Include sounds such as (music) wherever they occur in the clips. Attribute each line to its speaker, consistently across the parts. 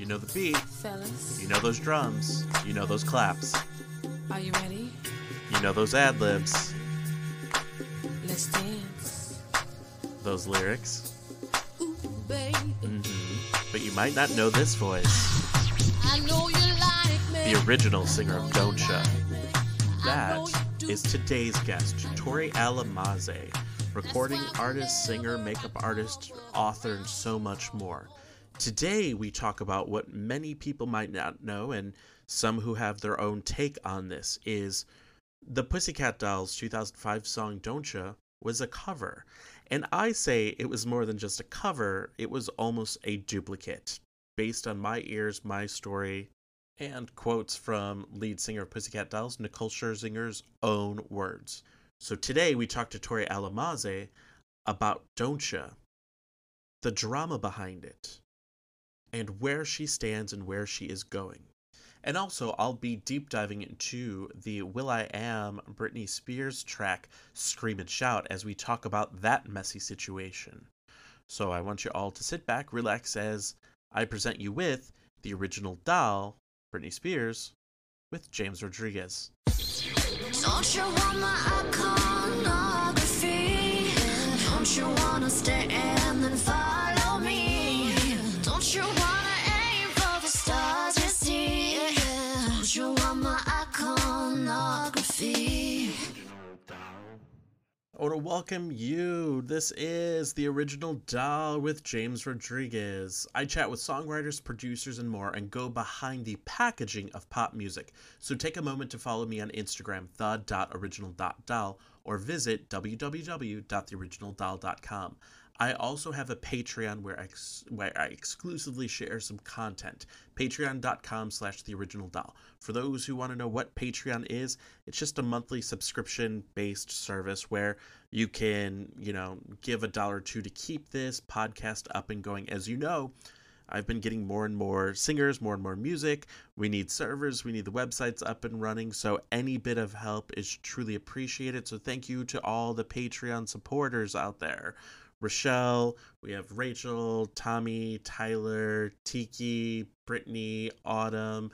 Speaker 1: You know the beat.
Speaker 2: Fellas,
Speaker 1: You know those drums. You know those claps.
Speaker 2: are you ready?
Speaker 1: You know those ad libs.
Speaker 2: Let's dance.
Speaker 1: Those lyrics.
Speaker 2: Ooh, baby,
Speaker 1: hmm But you might not know this voice.
Speaker 2: I know you like me.
Speaker 1: The original singer of Don't Cha.
Speaker 2: I
Speaker 1: That
Speaker 2: do.
Speaker 1: is today's guest, Tori Alamaze, recording artist, singer, makeup artist, author, and so much more. Today, we talk about what many people might not know, and some who have their own take on this is the Pussycat Dolls' 2005 song Don't Cha was a cover. And I say it was more than just a cover, it was almost a duplicate, based on my ears, my story, and quotes from lead singer of Pussycat Dolls, Nicole Scherzinger's own words. So today we talk to Tori Alamaze about Don't Cha, the drama behind it, and where she stands and where she is going. And also, I'll be deep diving into the Will I Am Britney Spears track Scream and Shout as we talk about that messy situation. So I want you all to sit back, relax as I present you with the original doll, Britney Spears, with James Rodriguez.
Speaker 3: Don't you
Speaker 1: I want to welcome you. This is the original doll with James Rodriguez. I chat with songwriters, producers, and more and go behind the packaging of pop music. So take a moment to follow me on Instagram, the.original.doll, or visit www.theoriginaldoll.com. I also have a Patreon where I, ex- where I exclusively share some content. Patreon.com slash the original doll. For those who want to know what Patreon is, it's just a monthly subscription based service where you can, you know, give a dollar or two to keep this podcast up and going. As you know, I've been getting more and more singers, more and more music. We need servers, we need the websites up and running. So any bit of help is truly appreciated. So thank you to all the Patreon supporters out there. Rochelle, we have Rachel, Tommy, Tyler, Tiki, Brittany, Autumn,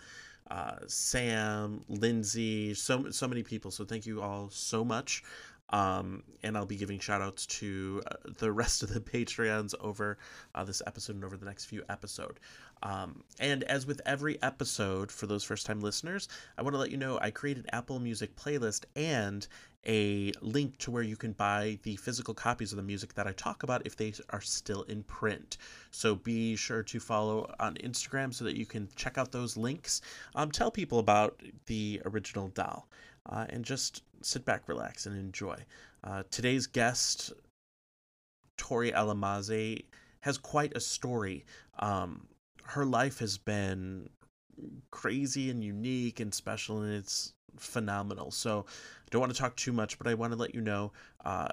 Speaker 1: uh, Sam, Lindsay, so so many people. So thank you all so much. Um, and I'll be giving shout outs to uh, the rest of the Patreons over uh, this episode and over the next few episode. Um, and as with every episode, for those first time listeners, I want to let you know I created Apple Music playlist and a link to where you can buy the physical copies of the music that I talk about if they are still in print. So be sure to follow on Instagram so that you can check out those links. Um, tell people about the original doll uh, and just sit back, relax, and enjoy. Uh, today's guest, Tori Alamaze, has quite a story. Um, her life has been crazy and unique and special, and it's phenomenal. So I don't want to talk too much, but I want to let you know uh,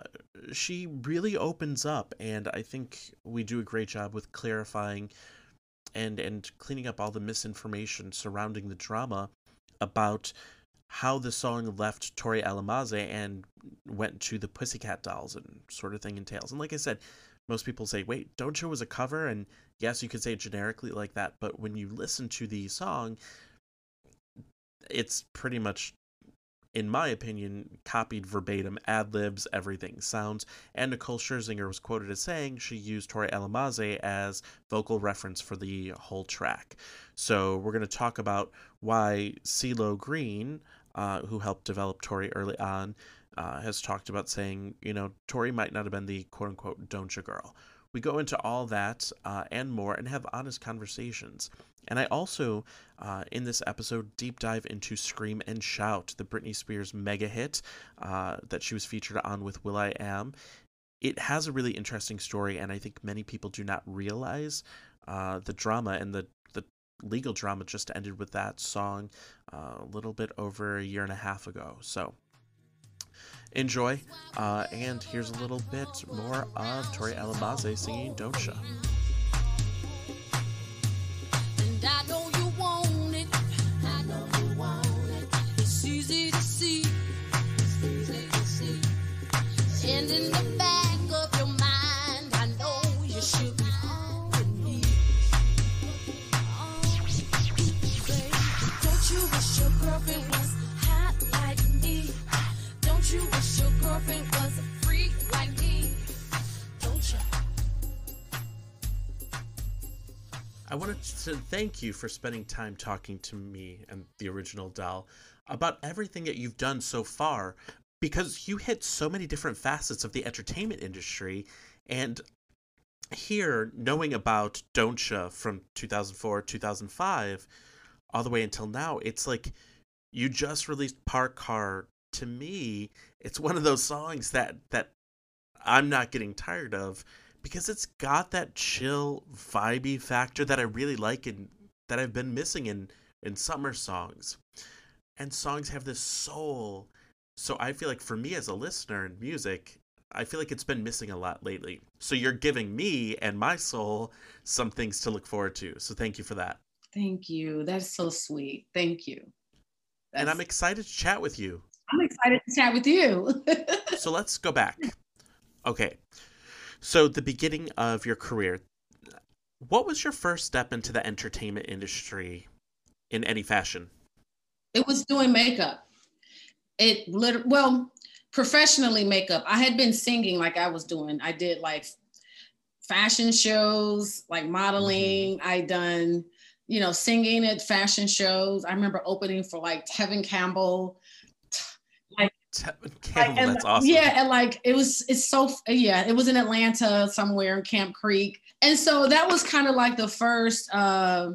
Speaker 1: she really opens up, and I think we do a great job with clarifying and and cleaning up all the misinformation surrounding the drama about how the song left Tori Alamaze and went to the Pussycat Dolls and sort of thing entails. And like I said, most people say, "Wait, Don't You" was a cover," and yes, you could say it generically like that, but when you listen to the song, it's pretty much in my opinion, copied verbatim, ad libs, everything, sounds. And Nicole Scherzinger was quoted as saying she used Tori Alamaze as vocal reference for the whole track. So we're going to talk about why CeeLo Green, uh, who helped develop Tori early on, uh, has talked about saying, you know, Tori might not have been the quote unquote don't you girl. We go into all that uh, and more and have honest conversations. And I also, uh, in this episode, deep dive into Scream and Shout, the Britney Spears mega hit uh, that she was featured on with Will I Am. It has a really interesting story, and I think many people do not realize uh, the drama and the, the legal drama just ended with that song uh, a little bit over a year and a half ago. So enjoy, uh, and here's a little bit more of Tori Alamaze singing.
Speaker 2: And I know you want it. I know you want it. It's easy
Speaker 1: wanted to thank you for spending time talking to me and the original doll about everything that you've done so far because you hit so many different facets of the entertainment industry. And here knowing about Don'tcha from 2004 2005 all the way until now it's like you just released Park Car to me it's one of those songs that that I'm not getting tired of because it's got that chill vibey factor that I really like and that I've been missing in in summer songs and songs have this soul so I feel like for me as a listener in music, I feel like it's been missing a lot lately. So you're giving me and my soul some things to look forward to. So thank you for that.
Speaker 4: Thank you. That's so sweet. Thank you.
Speaker 1: and I'm excited to chat with you.
Speaker 4: I'm excited to chat with you. (laughs)
Speaker 1: So let's go back. Okay. So the beginning of your career, what was your first step into the entertainment industry in any fashion?
Speaker 4: it was doing makeup. It literally, well, professionally makeup. I had been singing like I was doing. I did like fashion shows, like modeling. Mm-hmm. I done, you know, singing at fashion shows. I remember opening for like Tevin Campbell.
Speaker 1: Tevin
Speaker 4: Like,
Speaker 1: Campbell,
Speaker 4: and-
Speaker 1: that's awesome.
Speaker 4: Yeah, and like it was, it's so yeah, it was in Atlanta somewhere in Camp Creek, and so that was kind of like the first, uh,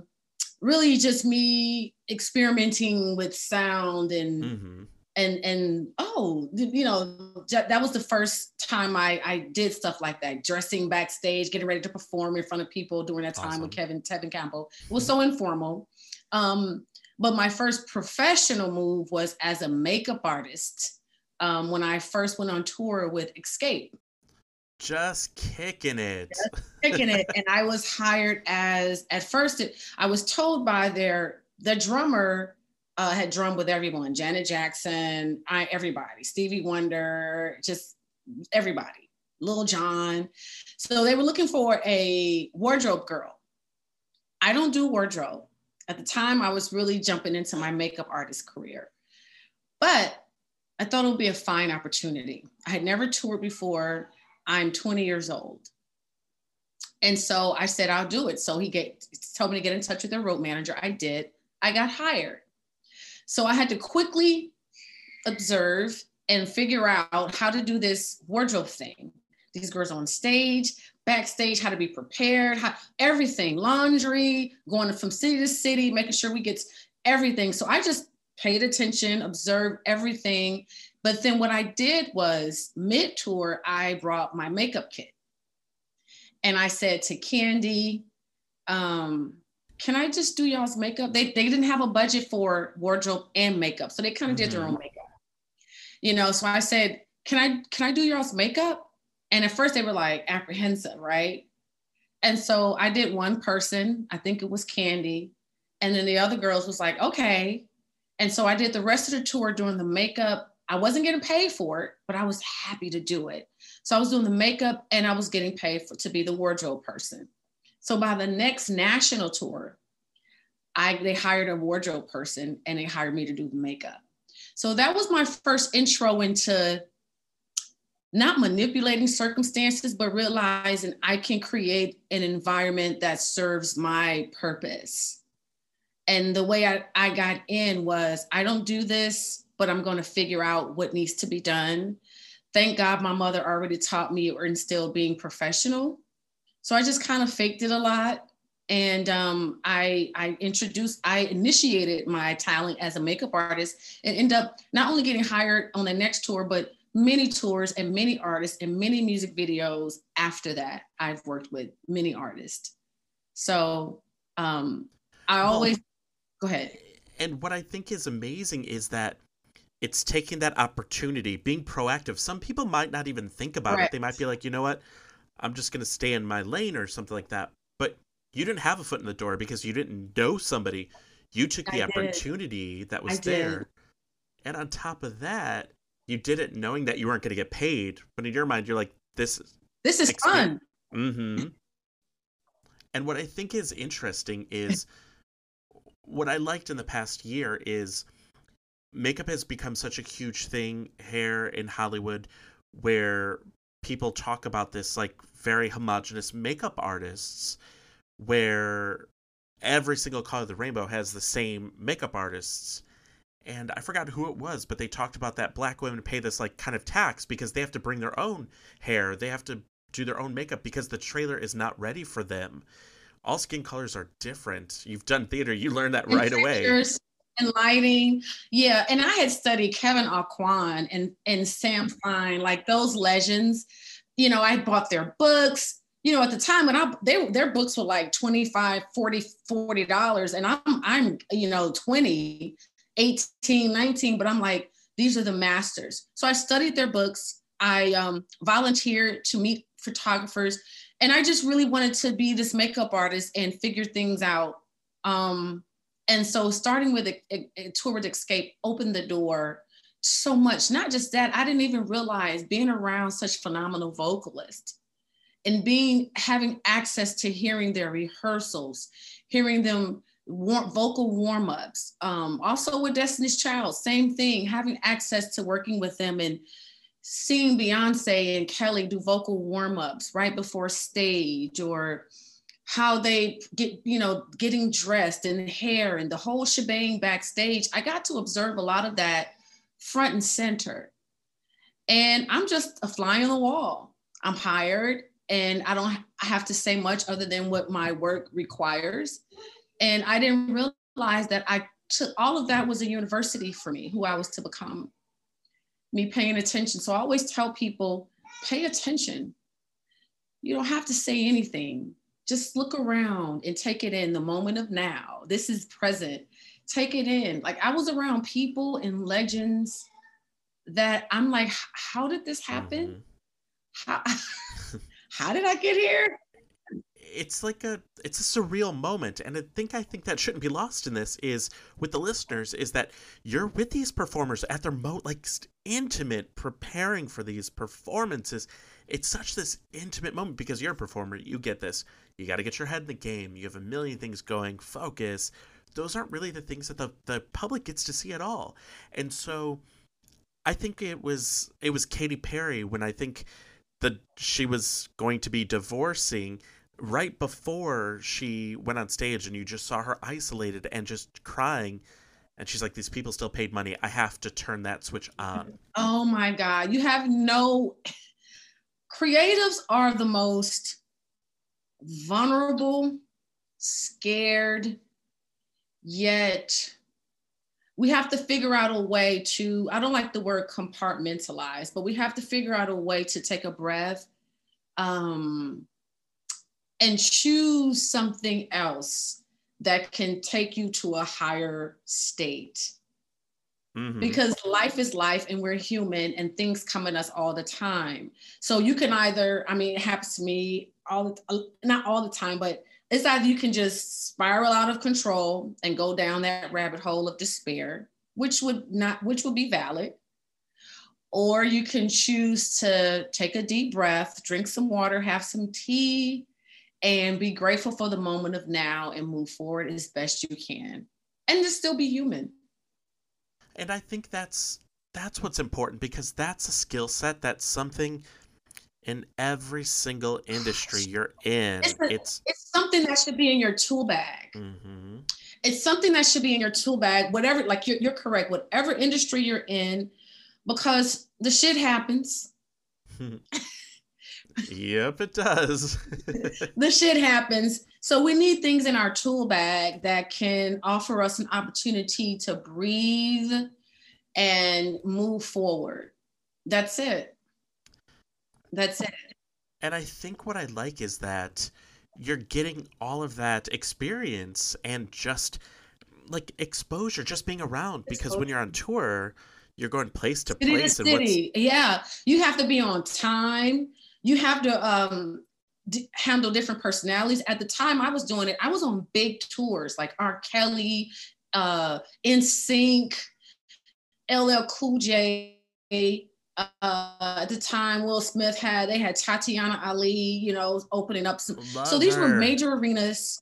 Speaker 4: really just me experimenting with sound and
Speaker 1: hmm
Speaker 4: and and oh, you know, that was the first time I I did stuff like that, dressing backstage, getting ready to perform in front of people during that time with Kevin Tevin Campbell. It was so informal. Um, but my first professional move was as a makeup artist um, when I first went on tour with Xscape,
Speaker 1: Just kicking it.
Speaker 4: taking it, and I was hired as at first it, I was told by their the drummer uh, had drummed with everyone, Janet Jackson, I everybody, Stevie Wonder, just everybody, Lil Jon. So they were looking for a wardrobe girl. I don't do wardrobe. At the time, I was really jumping into my makeup artist career, but I thought it would be a fine opportunity. I had never toured before. I'm 20 years old. And so I said, I'll do it. So he get, told me to get in touch with their road manager. I did. I got hired. So I had to quickly observe and figure out how to do this wardrobe thing. These girls on stage, backstage, how to be prepared, how, everything, laundry, going from city to city, making sure we get everything. So I just paid attention, observed everything. But then what I did was mid tour, I brought my makeup kit. And I said to Kandi, um, can I just do y'all's makeup? They, they didn't have a budget for wardrobe and makeup. So they kind of did their own makeup. You know, so I said, can I can I do y'all's makeup? And at first they were like apprehensive, right? And so I did one person, I think it was Kandi. And then the other girls was like, okay. And so I did the rest of the tour doing the makeup. I wasn't getting paid for it, but I was happy to do it. So I was doing the makeup and I was getting paid for to be the wardrobe person. So by the next national tour, I they hired a wardrobe person and they hired me to do the makeup. So that was my first intro into not manipulating circumstances, but realizing I can create an environment that serves my purpose. And the way I, I got in was I don't do this, but I'm going to figure out what needs to be done. Thank God my mother already taught me or instilled being professional. So I just kind of faked it a lot. And um, I, I introduced, I initiated my talent as a makeup artist and end up not only getting hired on the next tour, but many tours and many artists and many music videos after that. I've worked with many artists. So um, I always, go ahead.
Speaker 1: And what I think is amazing is that it's taking that opportunity, being proactive. Some people might not even think about it. They might be like, you know what, I'm just going to stay in my lane or something like that. But you didn't have a foot in the door because you didn't know somebody. You took the
Speaker 4: I did.
Speaker 1: opportunity that was
Speaker 4: I did.
Speaker 1: there. And on top of that, you did it knowing that you weren't going to get paid. But in your mind, you're like, this is
Speaker 4: This is fun.
Speaker 1: Mm-hmm. And what I think is interesting is (laughs) what I liked in the past year is makeup has become such a huge thing here in Hollywood where people talk about this like very homogenous makeup artists where every single color of the rainbow has the same makeup artists and I forgot who it was, but they talked about that black women pay this like kind of tax because they have to bring their own hair, they have to do their own makeup because the trailer is not ready for them. All skin colors are different. You've done theater, you learned that right away.
Speaker 4: And lighting, yeah. And I had studied Kevyn Aucoin and and Sam Fine, like those legends. You know, I bought their books. You know, at the time when I they their books were like 25, 40, 40 dollars, and I'm I'm you know 20 18, 19, but I'm like, these are the masters. So I studied their books. I um, volunteered to meet photographers, and I just really wanted to be this makeup artist and figure things out. Um, and so starting with a, a, a tour with Xscape opened the door so much. Not just that, I didn't even realize being around such phenomenal vocalists and being having access to hearing their rehearsals, hearing them war- vocal warm-ups. Um, also with Destiny's Child, same thing, having access to working with them and seeing Beyonce and Kelly do vocal warm-ups right before stage or how they get, you know, getting dressed and hair and the whole shebang backstage. I got to observe a lot of that front and center. And I'm just a fly on the wall. I'm hired and I don't have to say much other than what my work requires. And I didn't realize that I took all of that was a university for me, who I was to become, me paying attention. So I always tell people pay attention. You don't have to say anything. Just look around and take it in the moment of now. This is present. Take it in. Like I was around people and legends that I'm like, how did this happen? Mm-hmm. How, (laughs) how did I get here?
Speaker 1: It's like a it's a surreal moment. And i think i think that shouldn't be lost in this is with the listeners is that you're with these performers at their mo like intimate preparing for these performances. It's such this intimate moment because you're a performer. You get this. You got to get your head in the game. You have a million things going. Focus. Those aren't really the things that the, the public gets to see at all. And so i think it was it was Katy Perry when i think that she was going to be divorcing right before she went on stage and you just saw her isolated and just crying and she's like these people still paid money i have to turn that switch on
Speaker 4: Oh my God. You have no creatives are the most vulnerable, scared, yet we have to figure out a way to, I don't like the word compartmentalize, but we have to figure out a way to take a breath um, and choose something else that can take you to a higher state.
Speaker 1: Mhm.
Speaker 4: because life is life and we're human and things come at us all the time. So you can either i mean it happens to me all the, uh, not all the time but it's either you can just spiral out of control and go down that rabbit hole of despair which would not which would be valid. Or you can choose to take a deep breath drink some water have some tea and be grateful for the moment of now and move forward as best you can and just still be human
Speaker 1: and i think that's that's what's important because that's a skill set that's something in every single (sighs) industry you're in
Speaker 4: It's a-
Speaker 1: it's
Speaker 4: it's something that should be in your tool bag.
Speaker 1: mhm.
Speaker 4: It's something that should be in your tool bag, whatever, like you're, you're correct, whatever industry you're in, because the shit happens. (laughs)
Speaker 1: yep it does (laughs)
Speaker 4: The shit happens. So we need things in our tool bag that can offer us an opportunity to breathe and move forward. That's it. That's it.
Speaker 1: And I think what I like is that you're getting all of that experience and just like exposure, just being around. Because when you're on tour, you're going place to
Speaker 4: city to
Speaker 1: place, and
Speaker 4: city. Yeah, you have to be on time. You have to um, d- handle different personalities. At the time I was doing it, I was on big tours like R. Kelly, uh, NSYNC, LL Cool J. Uh, at the time, Will Smith had they had Tatiana Ali, you know, opening up some. so
Speaker 1: Love
Speaker 4: these were major arenas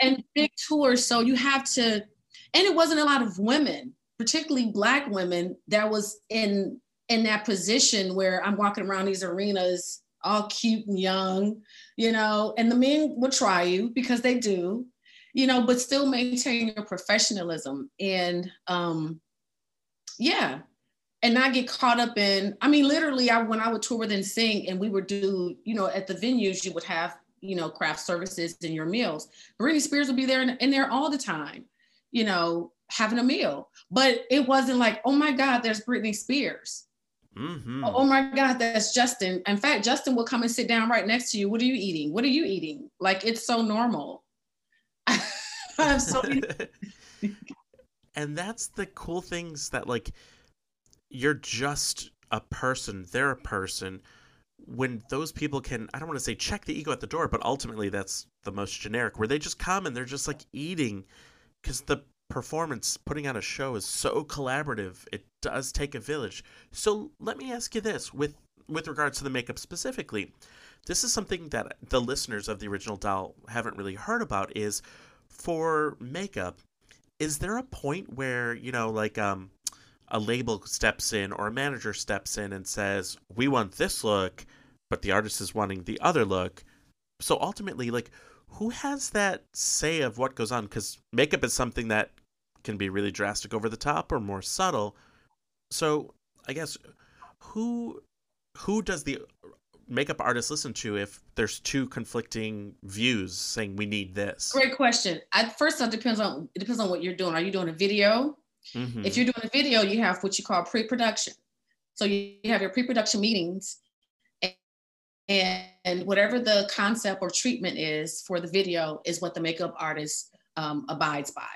Speaker 4: and big tours. So you have to, and it wasn't a lot of women, particularly black women, that was in in that position where I'm walking around these arenas, all cute and young, you know, and the men will try you because they do. you know, but still maintain your professionalism and um, yeah, and not get caught up in. I mean, literally, I when I would tour with NSYNC and we would do, you know, at the venues, you would have you know craft services in your meals. Britney Spears would be there in there all the time, you know, having a meal. But it wasn't like, oh my God, there's Britney Spears.
Speaker 1: Mhm.
Speaker 4: Oh my God, that's Justin. In fact, Justin will come and sit down right next to you. What are you eating? What are you eating? Like it's so normal. (laughs) I have so many (laughs)
Speaker 1: and that's the cool things that like you're just a person they're a person when those people can i don't want to say check the ego at the door but ultimately that's the most generic where they just come and they're just like eating because the performance putting on a show is so collaborative it does take a village. So let me ask you this with with regards to the makeup specifically this is something that the listeners of the original doll haven't really heard about is for makeup is there a point where you know like um a label steps in or a manager steps in and says we want this look but the artist is wanting the other look. So ultimately like who has that say of what goes on? Because makeup is something that can be really drastic over the top or more subtle so i guess who who does the makeup artist listen to if there's two conflicting views saying we need this
Speaker 4: great question. At first, it depends on it depends on what you're doing. Are you doing a video?
Speaker 1: Mhm.
Speaker 4: If you're doing a video, you have what you call pre-production. So you you have your pre-production meetings, and, and whatever the concept or treatment is for the video is what the makeup artist um, abides by.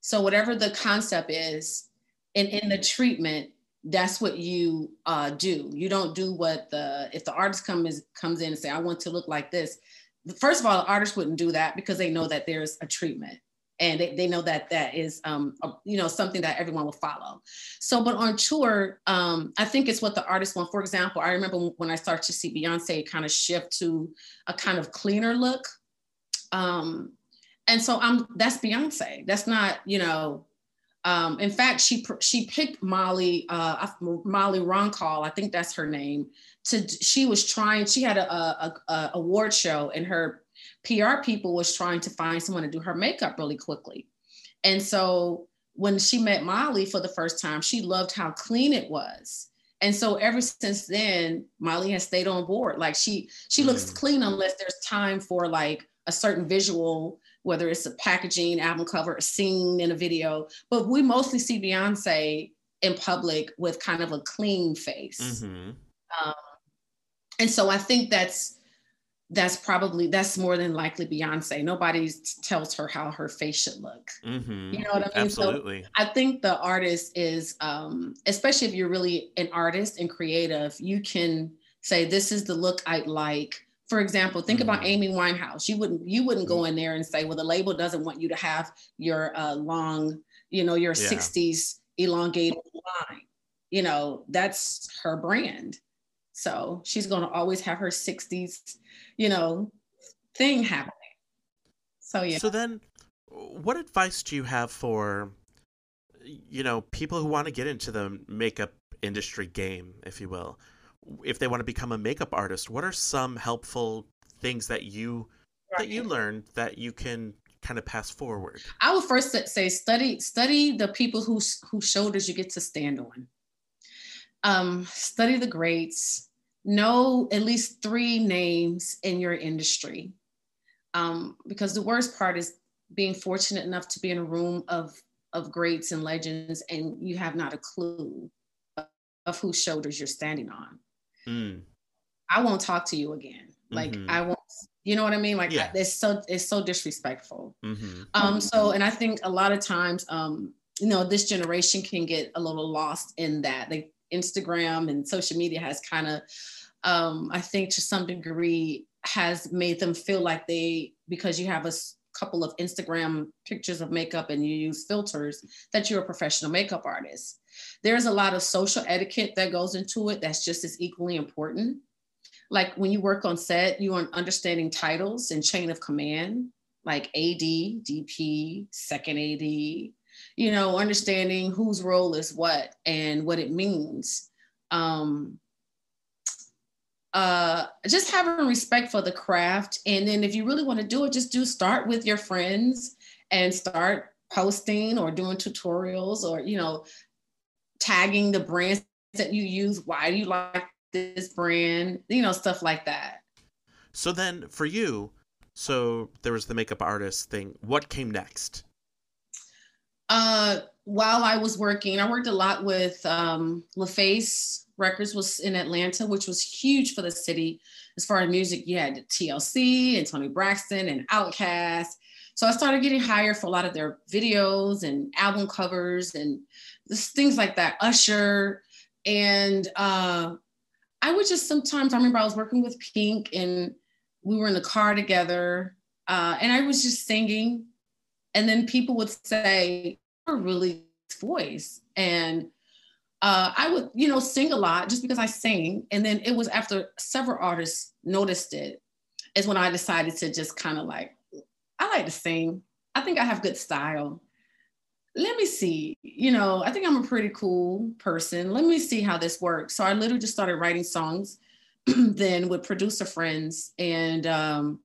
Speaker 4: So whatever the concept is, in in the treatment, that's what you uh, do. You don't do what the if the artist comes comes in and say, "I want to look like this." First of all, the artist wouldn't do that because they know that there's a treatment and they, they know that that is um, a- you know something that everyone will follow so but on tour um, i think it's what the artist want for example i remember when i started to see beyonce kind of shift to a kind of cleaner look um, and so i'm that's beyonce that's not you know um, in fact she she picked molly uh, Mally Roncal i think that's her name to she was trying she had a, a, a, award show and her PR people was trying to find someone to do her makeup really quickly. And so when she met Mally for the first time, she loved how clean it was. And so ever since then, Mally has stayed on board. Like she she looks
Speaker 1: Mm.
Speaker 4: clean unless there's time for like a certain visual, whether it's a packaging, album cover, a scene in a video. But we mostly see Beyonce in public with kind of a clean face.
Speaker 1: Mhm.
Speaker 4: Um, and so I think that's that's probably that's more than likely Beyonce. Nobody tells her how her face should look.
Speaker 1: Mhm.
Speaker 4: You know what I mean? So
Speaker 1: Absolutely.
Speaker 4: I think the artist is, um, especially if you're really an artist and creative, you can say this is the look I'd like. For example, think about
Speaker 1: Mhm.
Speaker 4: Amy Winehouse. You wouldn't you wouldn't go in there and say, well, the label doesn't want you to have your uh, long, you know, your
Speaker 1: Yeah.
Speaker 4: 60s elongated line. You know, that's her brand. So she's gonna always have her 60s, you know, thing happening. So yeah.
Speaker 1: So then, what advice do you have for, you know, people who want to get into the makeup industry game, if you will? If they want to become a makeup artist, what are some helpful things that you that you learned that you can kind of pass forward?
Speaker 4: I would first say study study the people whose whose shoulders you get to stand on. Um, study the greats. Know at least three names in your industry, um, because the worst part is being fortunate enough to be in a room of of greats and legends, and you have not a clue of, of whose shoulders you're standing on.
Speaker 1: Mm,
Speaker 4: I won't talk to you again. Like
Speaker 1: Mhm.
Speaker 4: I won't. You know what I mean? Like
Speaker 1: Yeah.
Speaker 4: it's so it's so disrespectful.
Speaker 1: hmm
Speaker 4: Um, so, and I think a lot of times, um, you know, this generation can get a little lost in that. Like Instagram and social media has kind of, um, I think to some degree, has made them feel like they, because you have a couple of Instagram pictures of makeup and you use filters, that you're a professional makeup artist. There's a lot of social etiquette that goes into it that's just as equally important. Like when you work on set, you are understanding titles and chain of command like AD, DP, second AD, you know, understanding whose role is what and what it means. Um, uh, just having respect for the craft. And then if you really want to do it, just do start with your friends and start posting or doing tutorials or, you know, tagging the brands that you use. Why do you like this brand? You know, stuff like that.
Speaker 1: So then for you, so there was the makeup artist thing. What came next?
Speaker 4: Uh, while I was working, I worked a lot with um, LaFace Records was in Atlanta, which was huge for the city as far as music. You had TLC and Toni Braxton and Outkast. So I started getting hired for a lot of their videos and album covers and things like that. Usher and uh, I would just sometimes I remember I was working with Pink and we were in the car together uh, and I was just singing. And then people would say, a really voice. And uh, I would, you know, sing a lot just because I sing. And then it was after several artists noticed it, is when I decided to just kind of like, I like to sing. I think I have good style. Let me see, you know, I think I'm a pretty cool person. Let me see how this works. So I literally just started writing songs (clears throat) then with producer friends. And um,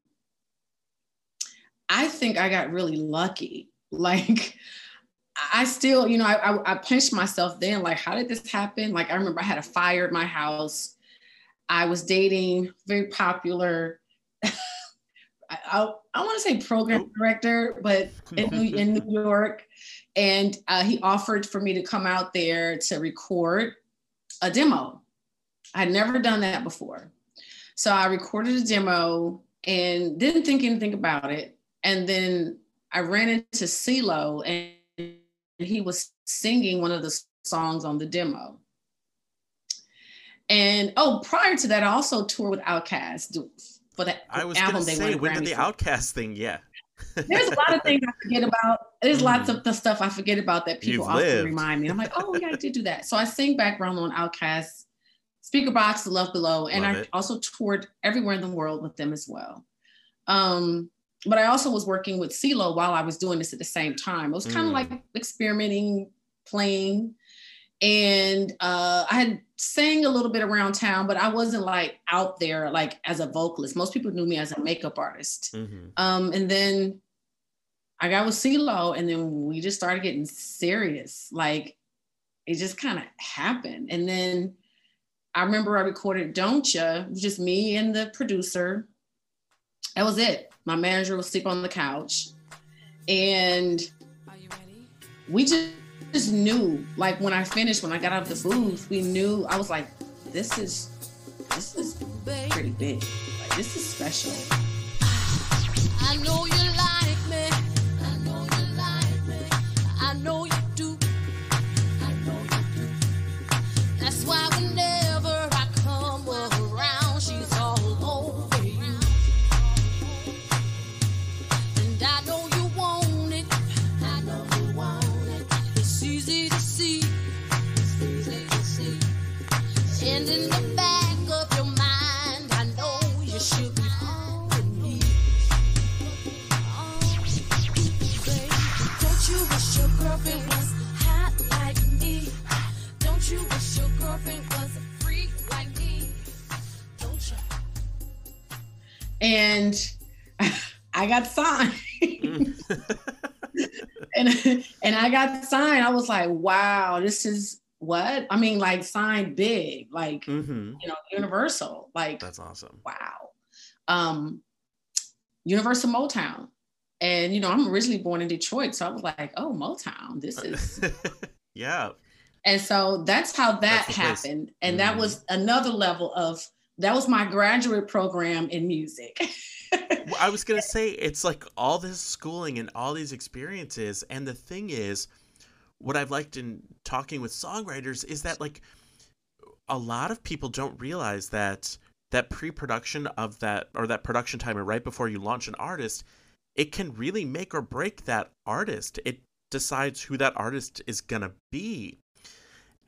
Speaker 4: I think I got really lucky. (laughs) Like, I still, you know, I, I, I pinched myself then, like, how did this happen? Like, I remember I had a fire at my house. I was dating very popular, (laughs) I, I, I want to say program director, but in, (laughs) in New York. And uh, he offered for me to come out there to record a demo. I'd never done that before. So I recorded a demo and didn't think anything about it. And then I ran into CeeLo and he was singing one of the songs on the demo. And oh, prior to that, I also toured with Outkast for the
Speaker 1: I was
Speaker 4: album they
Speaker 1: say when did the
Speaker 4: for.
Speaker 1: Outkast thing? Yeah.
Speaker 4: There's a lot of things I forget about. There's lots of the stuff I forget about that people
Speaker 1: You've
Speaker 4: often
Speaker 1: lived.
Speaker 4: remind me. I'm like, oh yeah, I did do that. So I sing background on Outkast, Speakerboxxx, The Love Below, and
Speaker 1: Love
Speaker 4: I
Speaker 1: it.
Speaker 4: also toured everywhere in the world with them as well. Um, but I also was working with CeeLo while I was doing this at the same time. It was kind of
Speaker 1: Mm.
Speaker 4: like experimenting, playing, and uh, I had sang a little bit around town, but I wasn't like out there like as a vocalist. Most people knew me as a makeup artist.
Speaker 1: hmm
Speaker 4: Um, and then I got with CeeLo, and then we just started getting serious. Like it just kind of happened. And then I remember I recorded Don't Cha, just me and the producer. That was it. My manager would sleep on the couch. And we just, just knew, like when I finished, when I got out of the booth, we knew I was like, this is this is pretty big. Like this is special.
Speaker 2: I know you like me. I know you like me. I know you do. I know you do. That's why whenever I and (laughs) I
Speaker 4: got signed. (laughs) and and I got signed. I was like, wow, this is what? I mean, like signed big, like
Speaker 1: hmm
Speaker 4: you know, Universal. Like,
Speaker 1: That's awesome.
Speaker 4: wow. Um, Universal Motown. And you know, I'm originally born in Detroit, so I was like, oh, Motown, this is (laughs)
Speaker 1: yeah.
Speaker 4: and so that's how that
Speaker 1: That's
Speaker 4: happened. And that
Speaker 1: Mhm.
Speaker 4: was another level of that was my graduate program in music. (laughs)
Speaker 1: Well, I was gonna say it's like all this schooling and all these experiences, and the thing is, what I've liked in talking with songwriters is that like a lot of people don't realize that that pre-production of that or that production time right before you launch an artist, it can really make or break that artist. It decides who that artist is gonna be.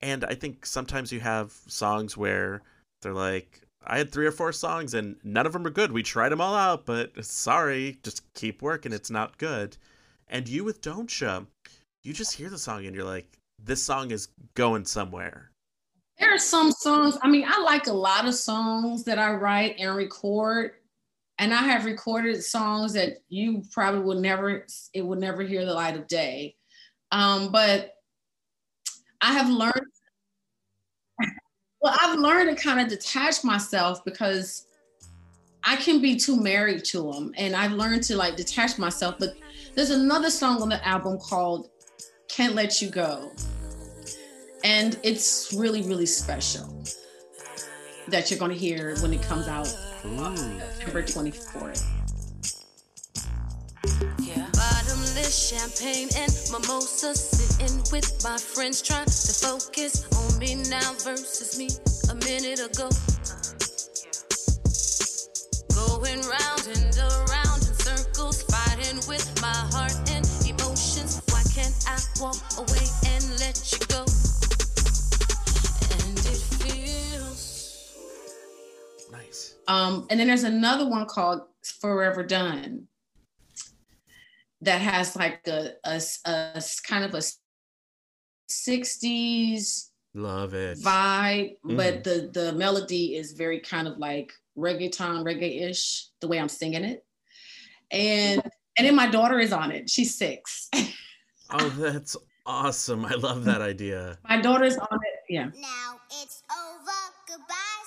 Speaker 1: And I think sometimes you have songs where they're like, I had three or four songs and none of them are good. We tried them all out, but sorry, just keep working. It's not good. And you with Don't Cha, you just hear the song and you're like, this song is going somewhere.
Speaker 4: There are some songs, I mean, I like a lot of songs that I write and record. And I have recorded songs that you probably would never, it would never hear the light of day. Um, but I have learned, well, I've learned to kind of detach myself because I can be too married to them. And I've learned to like detach myself. But there's another song on the album called Can't Let You Go and it's really really special that you're going to hear when it comes out uh,
Speaker 1: Ooh.
Speaker 4: September 24th.
Speaker 2: Bottomless champagne and mimosa, sitting with my friends, trying to focus on me now versus me a minute ago. Going round and around in circles, fighting with my heart and emotions. Why can't I walk away and let you go? And it feels
Speaker 1: Nice.
Speaker 4: Um, and then there's another one called Forever Done that has like a a kind of a 60s
Speaker 1: Love it.
Speaker 4: vibe, but mm. the the melody is very kind of like reggaeton, reggae-ish, the way I'm singing it. And and then my daughter is on it. She's six.
Speaker 1: Oh, that's awesome. I love that idea.
Speaker 4: my daughter's on it. Yeah.
Speaker 3: Now it's over, goodbye,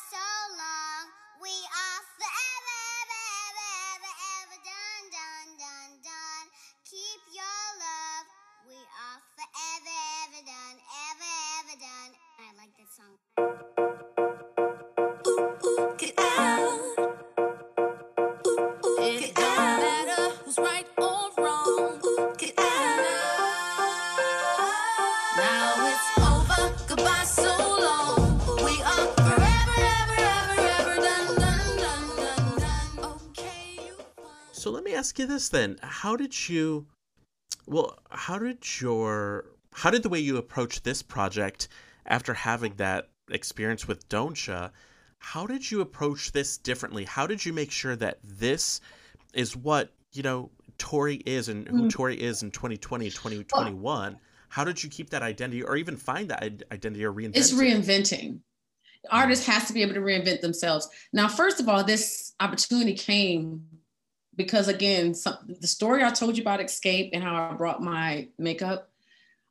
Speaker 3: So
Speaker 1: let me ask you this then. How did you well, how did your how did the way you approach this project after having that experience with Don'tcha, how did you approach this differently? How did you make sure that this is what, you know, Tori is and who
Speaker 4: Mm.
Speaker 1: Tori is in 2020, 2021? How did you keep that identity or even find that identity or reinvent
Speaker 4: It's
Speaker 1: it?
Speaker 4: reinventing. Artists has to be able to reinvent themselves. Now, first of all, this opportunity came because again, some, the story I told you about Xscape and how I brought my makeup,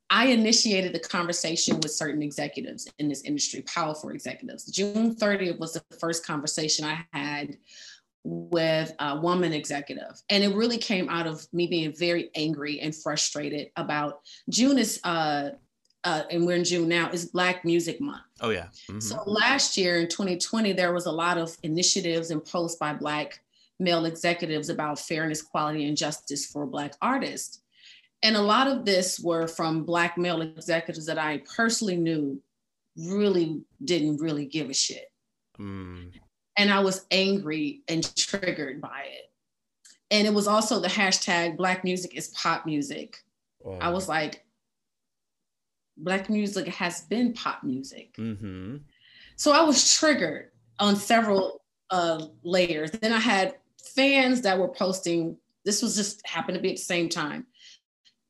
Speaker 4: I initiated the conversation with certain executives in this industry, powerful executives. June 30th was the first conversation I had with a woman executive. And it really came out of me being very angry and frustrated about June is uh uh, and we're in June now, is Black Music Month.
Speaker 1: Oh yeah. Mhm.
Speaker 4: So last year in 2020, there was a lot of initiatives and posts by Black male executives about fairness, quality, and justice for Black artists. And a lot of this were from Black male executives that I personally knew really didn't really give a shit.
Speaker 1: Mm.
Speaker 4: And I was angry and triggered by it. And it was also the hashtag Black music is pop music. I was like, Black music has been pop music.
Speaker 1: Mm-hmm.
Speaker 4: So I was triggered on several uh, layers. Then I had fans that were posting, this was just happened to be at the same time,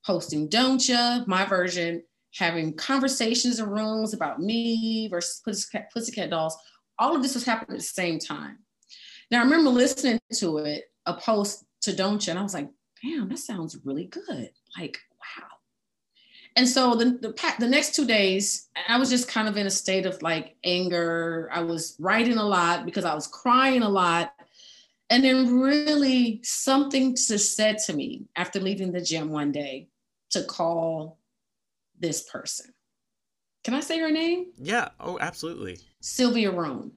Speaker 4: posting Don't Don'tcha, my version, having conversations in rooms about me versus Pussycat, Pussycat Dolls. All of this was happening at the same time. Now I remember listening to it, a post to Don't Don'tcha, and I was like, damn, that sounds really good. Like, wow. And so the, the, the next two days, I was just kind of in a state of like anger. I was writing a lot because I was crying a lot. And then really something just said to me after leaving the gym one day to call this person. Can I say her name?
Speaker 1: Yeah. Oh, absolutely.
Speaker 4: Sylvia Rhone.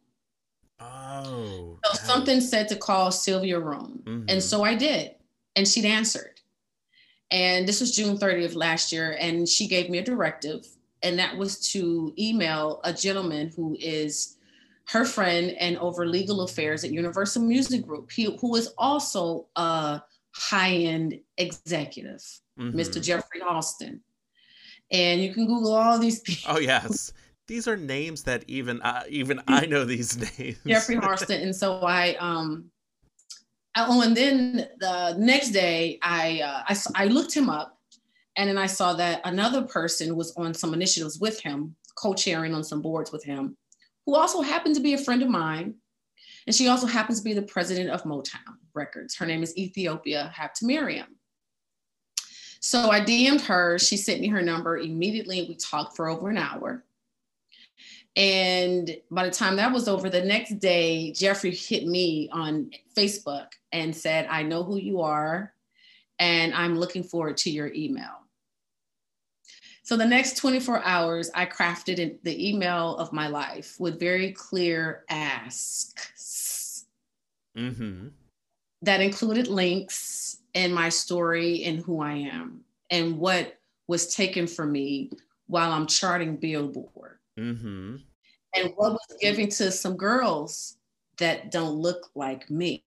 Speaker 1: Oh.
Speaker 4: So something said to call Sylvia Rhone.
Speaker 1: Mhm.
Speaker 4: And so I did. And she'd answered. And this was June 30th last year. And she gave me a directive. And that was to email a gentleman who is her friend and over legal affairs at Universal Music Group, he, who is also a high end executive,
Speaker 1: Mhm.
Speaker 4: Mr. Jeffrey Austin. And you can Google all these people. (laughs)
Speaker 1: Oh yes. These are names that even uh, even I (laughs) know these names.
Speaker 4: Jeffrey Austin, And so I, um, I, oh, and then the next day I, uh, I, I looked him up and then I saw that another person was on some initiatives with him co-chairing on some boards with him, who also happened to be a friend of mine. And she also happens to be the president of Motown Records. Her name is Ethiopia Habtemariam. So I DM'd her. She sent me her number immediately. We talked for over an hour. And by the time that was over, the next day, Jeffrey hit me on Facebook and said, I know who you are, and I'm looking forward to your email. So the next 24 hours, I crafted the email of my life with very clear asks
Speaker 1: Mm-hmm.
Speaker 4: that included links and my story and who I am and what was taken from me while I'm charting Billboard
Speaker 1: Mm-hmm.
Speaker 4: and what was given to some girls that don't look like me.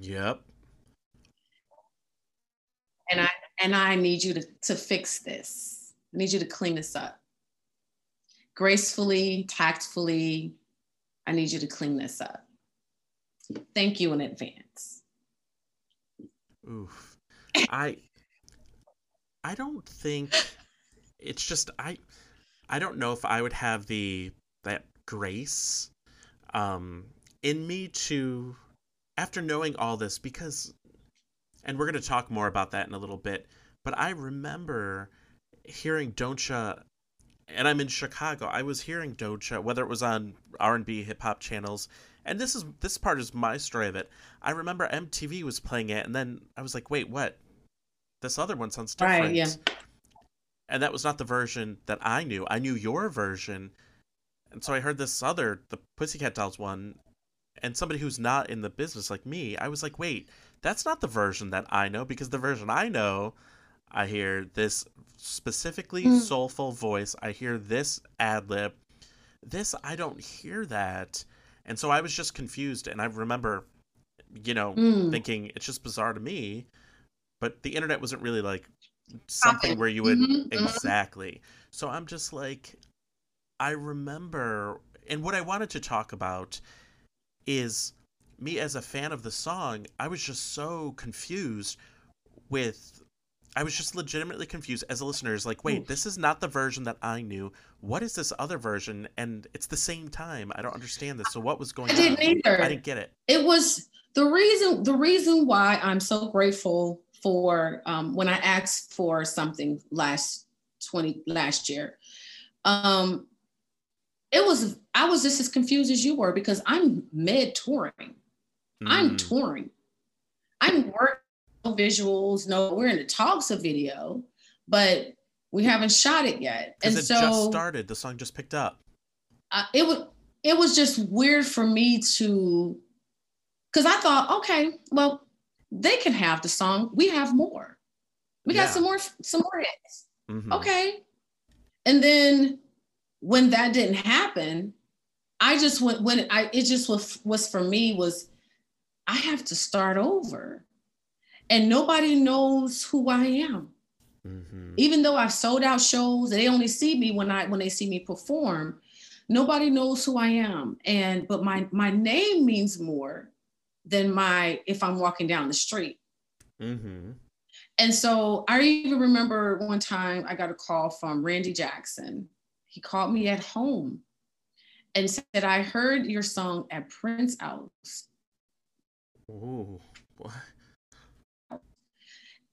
Speaker 1: Yep.
Speaker 4: And I and I need you to, to fix this. I need you to clean this up. Gracefully, tactfully, I need you to clean this up. Thank you in advance.
Speaker 1: Oof. I (laughs) I don't think it's just I I don't know if I would have the that grace um in me to after knowing all this because and we're going to talk more about that in a little bit but I remember hearing Don't Cha and I'm in Chicago. I was hearing Doja, whether it was on R&B hip hop channels, and this is this part is my story of it. I remember MTV was playing it, and then I was like, "Wait, what? This other one sounds different."
Speaker 4: Right, yeah.
Speaker 1: And that was not the version that I knew. I knew your version, and so I heard this other, the Pussycat Dolls one, and somebody who's not in the business like me. I was like, "Wait, that's not the version that I know because the version I know." I hear this specifically
Speaker 4: Mm.
Speaker 1: soulful voice. I hear this ad lib. This, I don't hear that. And so I was just confused. And I remember, you know,
Speaker 4: Mm.
Speaker 1: thinking it's just bizarre to me. But the internet wasn't really like something where you would
Speaker 4: Mhm, mhm.
Speaker 1: exactly. So I'm just like, I remember, and what I wanted to talk about is me as a fan of the song. I was just so confused with. I was just legitimately confused as a listener. Is like, wait,
Speaker 4: Oof.
Speaker 1: this is not the version that I knew. What is this other version? And it's the same time. I don't understand this. So what was going on?
Speaker 4: I didn't either.
Speaker 1: I didn't get it.
Speaker 4: it was the reason the reason why i'm so grateful for um, when i asked for something last 20 last year um it was i was just as confused as you were because i'm mid touring i'm
Speaker 1: Mm.
Speaker 4: touring i'm working no visuals no we're in the talks of video but we haven't shot it yet and
Speaker 1: it
Speaker 4: so
Speaker 1: just started. The song just picked up.
Speaker 4: uh, it was it was just weird for me to because I thought, okay, well, they can have the song. We have more. We
Speaker 1: Yeah.
Speaker 4: got some more some more hits.
Speaker 1: Mhm.
Speaker 4: Okay. And then when that didn't happen, I just went when I it just was was for me was I have to start over. And nobody knows who I am
Speaker 1: Mhm.
Speaker 4: even though I've sold out shows, they only see me when I when they see me perform. Nobody knows who I am, and but my my name means more than my if I'm walking down the street.
Speaker 1: Mhm.
Speaker 4: And so I even remember one time I got a call from Randy Jackson. He called me at home and said, "I heard your song at Prince House,
Speaker 1: Ooh. What?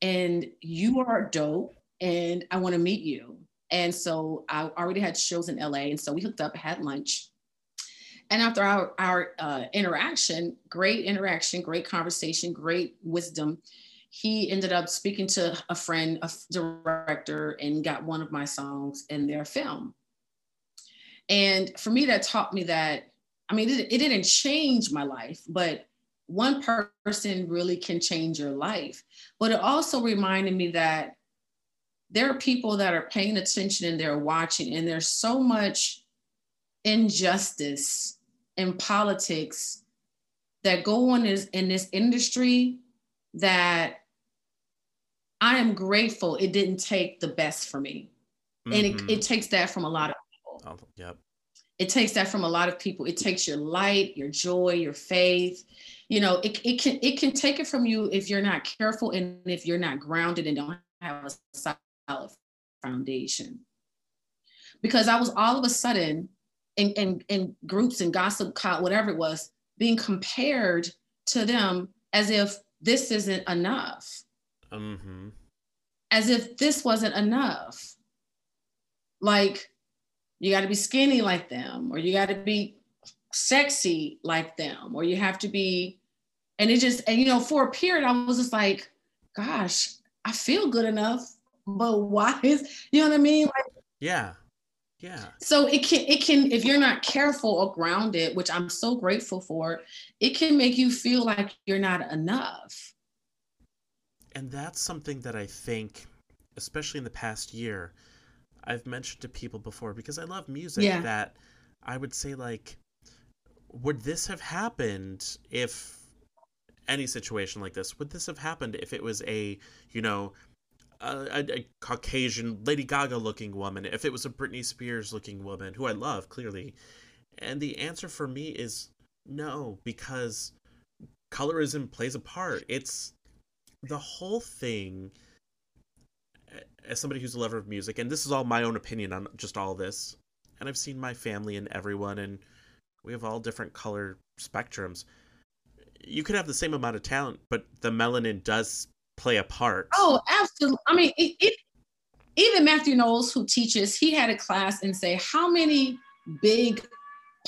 Speaker 4: And you are dope, and I want to meet you." And so I already had shows in LA. And so we hooked up, had lunch. And after our, our uh, interaction, great interaction, great conversation, great wisdom, he ended up speaking to a friend, a director, and got one of my songs in their film. And for me, that taught me that, I mean, it, it didn't change my life, but one person really can change your life. But it also reminded me that there are people that are paying attention and they're watching, and there's so much injustice in politics that go on is in this industry that I am grateful it didn't take the best for me. And it,
Speaker 1: Mhm.
Speaker 4: it takes that from a lot of people.
Speaker 1: Oh, yep.
Speaker 4: It takes that from a lot of people. It takes your light, your joy, your faith. You know, it, it can it can take it from you if you're not careful and if you're not grounded and don't have a solid foundation. because I was all of a sudden in, in, in groups and gossip, whatever it was, being compared to them as if this isn't enough,
Speaker 1: Mm-hmm.
Speaker 4: as if this wasn't enough. Like, you got to be skinny like them, or you got to be sexy like them, or you have to be, and it just, and you know, for a period, I was just like, gosh, I feel good enough, but why (laughs) is, you know what I mean? Like,
Speaker 1: Yeah. Yeah.
Speaker 4: so it can it can if you're not careful or grounded which i'm so grateful for it can make you feel like you're not enough
Speaker 1: And that's something that I think, especially in the past year, I've mentioned to people before because I love music
Speaker 4: Yeah.
Speaker 1: that I would say, like, would this have happened if any situation like this, would this have happened if it was a, you know, a, a, a Caucasian Lady Gaga looking woman, if it was a Britney Spears looking woman, who I love clearly? And the answer for me is no, because colorism plays a part. It's the whole thing eh, as somebody who's a lover of music and this is all my own opinion on just all this and i've seen my family and everyone and we have all different color spectrums you could have the same amount of talent but the melanin does play a part
Speaker 4: oh absolutely i mean it, it even matthew knowles who teaches he had a class and say how many big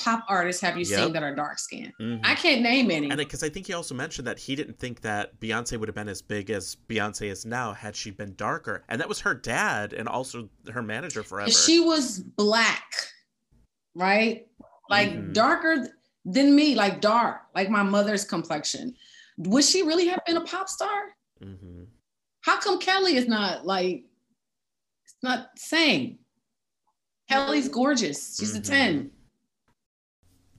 Speaker 4: pop artists have you
Speaker 1: Yep.
Speaker 4: seen that are dark skinned
Speaker 1: Mhm.
Speaker 4: i can't name any
Speaker 1: and because I think he also mentioned that he didn't think that Beyonce would have been as big as Beyonce is now had she been darker, and that was her dad and also her manager forever.
Speaker 4: She was black right like
Speaker 1: Mhm.
Speaker 4: darker than me like dark like my mother's complexion would she really have been a pop star
Speaker 1: hmm
Speaker 4: how come Kelly is not like it's not same? Kelly's gorgeous. She's a
Speaker 1: Mhm.
Speaker 4: 10.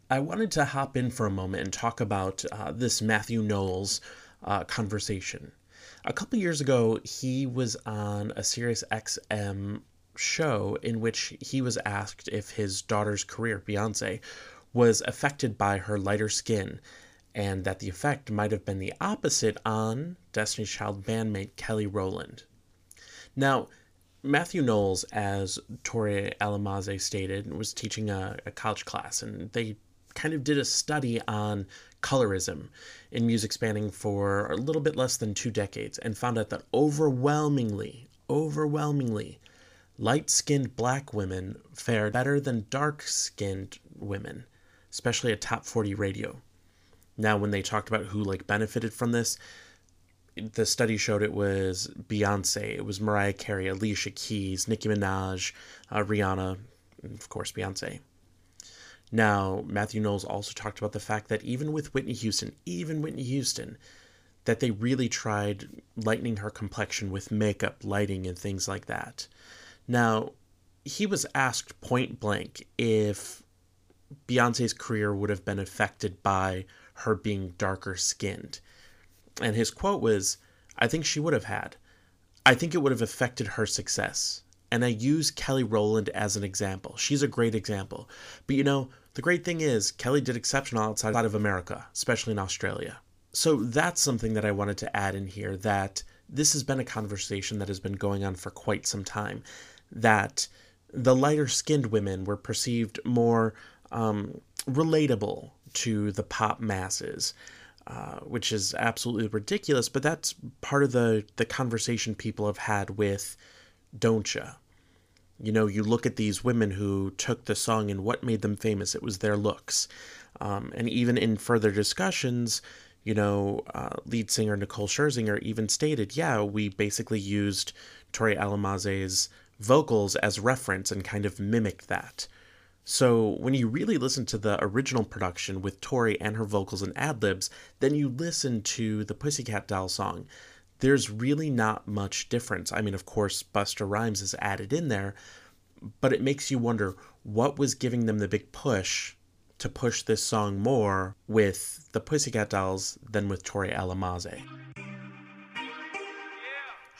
Speaker 1: I wanted to hop in for a moment and talk about uh, this Matthew Knowles uh, conversation. A couple years ago, he was on a Sirius XM show in which he was asked if his daughter's career, Beyonce, was affected by her lighter skin, and that the effect might have been the opposite on Destiny's Child bandmate Kelly Rowland. Now, Matthew Knowles, as Tori Alamaze stated, was teaching a, a college class, and they kind of did a study on colorism in music spanning for a little bit less than two decades and found out that overwhelmingly, overwhelmingly, light skinned black women fared better than dark skinned women, especially a top 40 radio. Now, when they talked about who like benefited from this, the study showed it was Beyonce, it was Mariah Carey, Alicia Keys, Nicki Minaj, uh, Rihanna, and of course Beyonce. Now, Matthew Knowles also talked about the fact that even with Whitney Houston, even Whitney Houston, that they really tried lightening her complexion with makeup, lighting, and things like that. Now, he was asked point blank if Beyonce's career would have been affected by her being darker skinned. And his quote was, I think she would have had. I think it would have affected her success. And I use Kelly Rowland as an example. She's a great example. But you know, the great thing is, Kelly did exceptional outside of America, especially in Australia. So that's something that I wanted to add in here that this has been a conversation that has been going on for quite some time. That the lighter skinned women were perceived more um, relatable to the pop masses. Uh, which is absolutely ridiculous, but that's part of the, the conversation people have had with Don't. You know, you look at these women who took the song and what made them famous, it was their looks. Um, and even in further discussions, you know, uh, lead singer Nicole Scherzinger even stated, yeah, we basically used Tori Alamaze's vocals as reference and kind of mimicked that. So when you really listen to the original production with Tori and her vocals and ad libs, then you listen to the Pussycat Doll song. There's really not much difference. I mean, of course, Busta Rhymes is added in there, but it makes you wonder what was giving them the big push to push this song more with the Pussycat Dolls than with Tori Alamaze.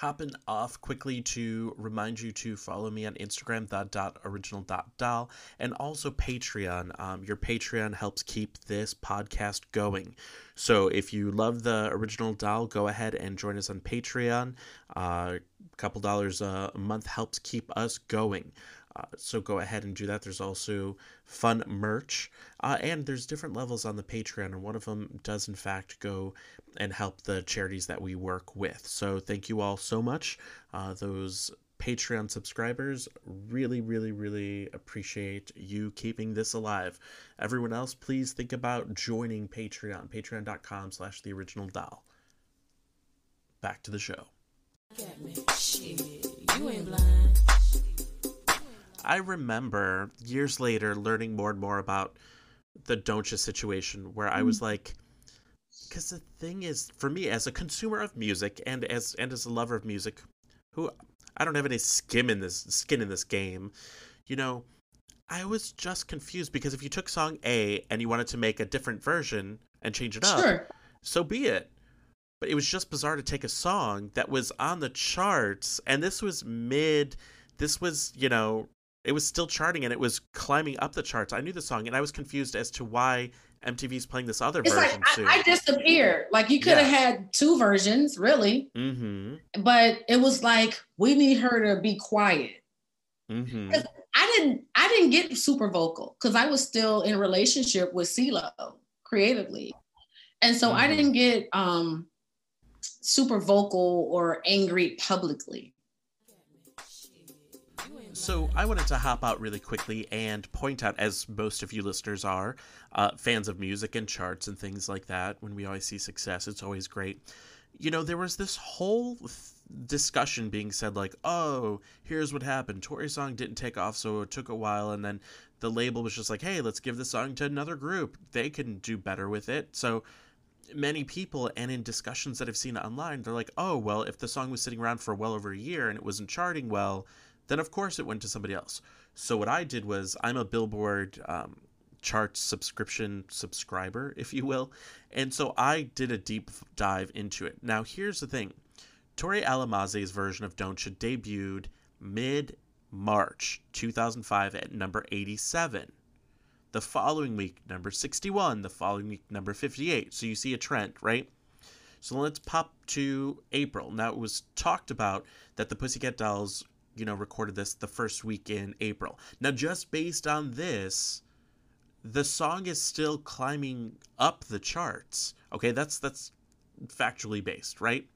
Speaker 1: Hopping off quickly to remind you to follow me on Instagram, dot original dot doll, and also Patreon. Um, your Patreon helps keep this podcast going. So if you love the original doll, go ahead and join us on Patreon. Uh, a couple dollars a month helps keep us going. Uh, so go ahead and do that. There's also fun merch, uh, and there's different levels on the Patreon, and one of them does in fact go and help the charities that we work with. So thank you all so much. Uh, those Patreon subscribers really, really, really appreciate you keeping this alive. Everyone else, please think about joining Patreon. Patreon.com slash the original doll. Back to the show. I remember years later learning more and more about the Don't Cha situation where I was mm. like because the thing is for me as a consumer of music and as and as a lover of music who I don't have any skin in this skin in this game you know I was just confused because if you took song A and you wanted to make a different version and change it up so be it. But it was just bizarre to take a song that was on the charts, and this was mid. This was, you know, it was still charting and it was climbing up the charts. I knew the song, and I was confused as to why MTV's playing this other
Speaker 4: It's like
Speaker 1: version
Speaker 4: I,
Speaker 1: soon.
Speaker 4: I disappeared. Like you could have had two versions, really,
Speaker 1: mm-hmm.
Speaker 4: but it was like we need her to be quiet.
Speaker 1: Mm-hmm.
Speaker 4: I didn't I didn't get super vocal because I was still in relationship with CeeLo creatively. And so I
Speaker 1: Mhm.
Speaker 4: didn't get um super vocal or angry publicly.
Speaker 1: So I wanted to hop out really quickly and point out, as most of you listeners are, uh, fans of music and charts and things like that. When we always see success, it's always great. You know, there was this whole th- discussion being said, like, "Oh, here's what happened. Tori's song didn't take off, so it took a while, and then the label was just like, hey, let's give the song to another group. They can do better with it." So many people and in discussions that I've seen online, they're like, oh, well, if the song was sitting around for well over a year and it wasn't charting well, then of course it went to somebody else. So what I did was I'm a Billboard um, chart subscription subscriber, if you will. And so I did a deep dive into it. Now, here's the thing Tori Alamaze's version of Don't Cha debuted mid March 2005 at number 87 the following week number 61 the following week number 58 so you see a trend right so let's pop to april now it was talked about that the pussycat dolls you know recorded this the first week in april. Now just based on this the song is still climbing up the charts. Okay that's that's factually based right?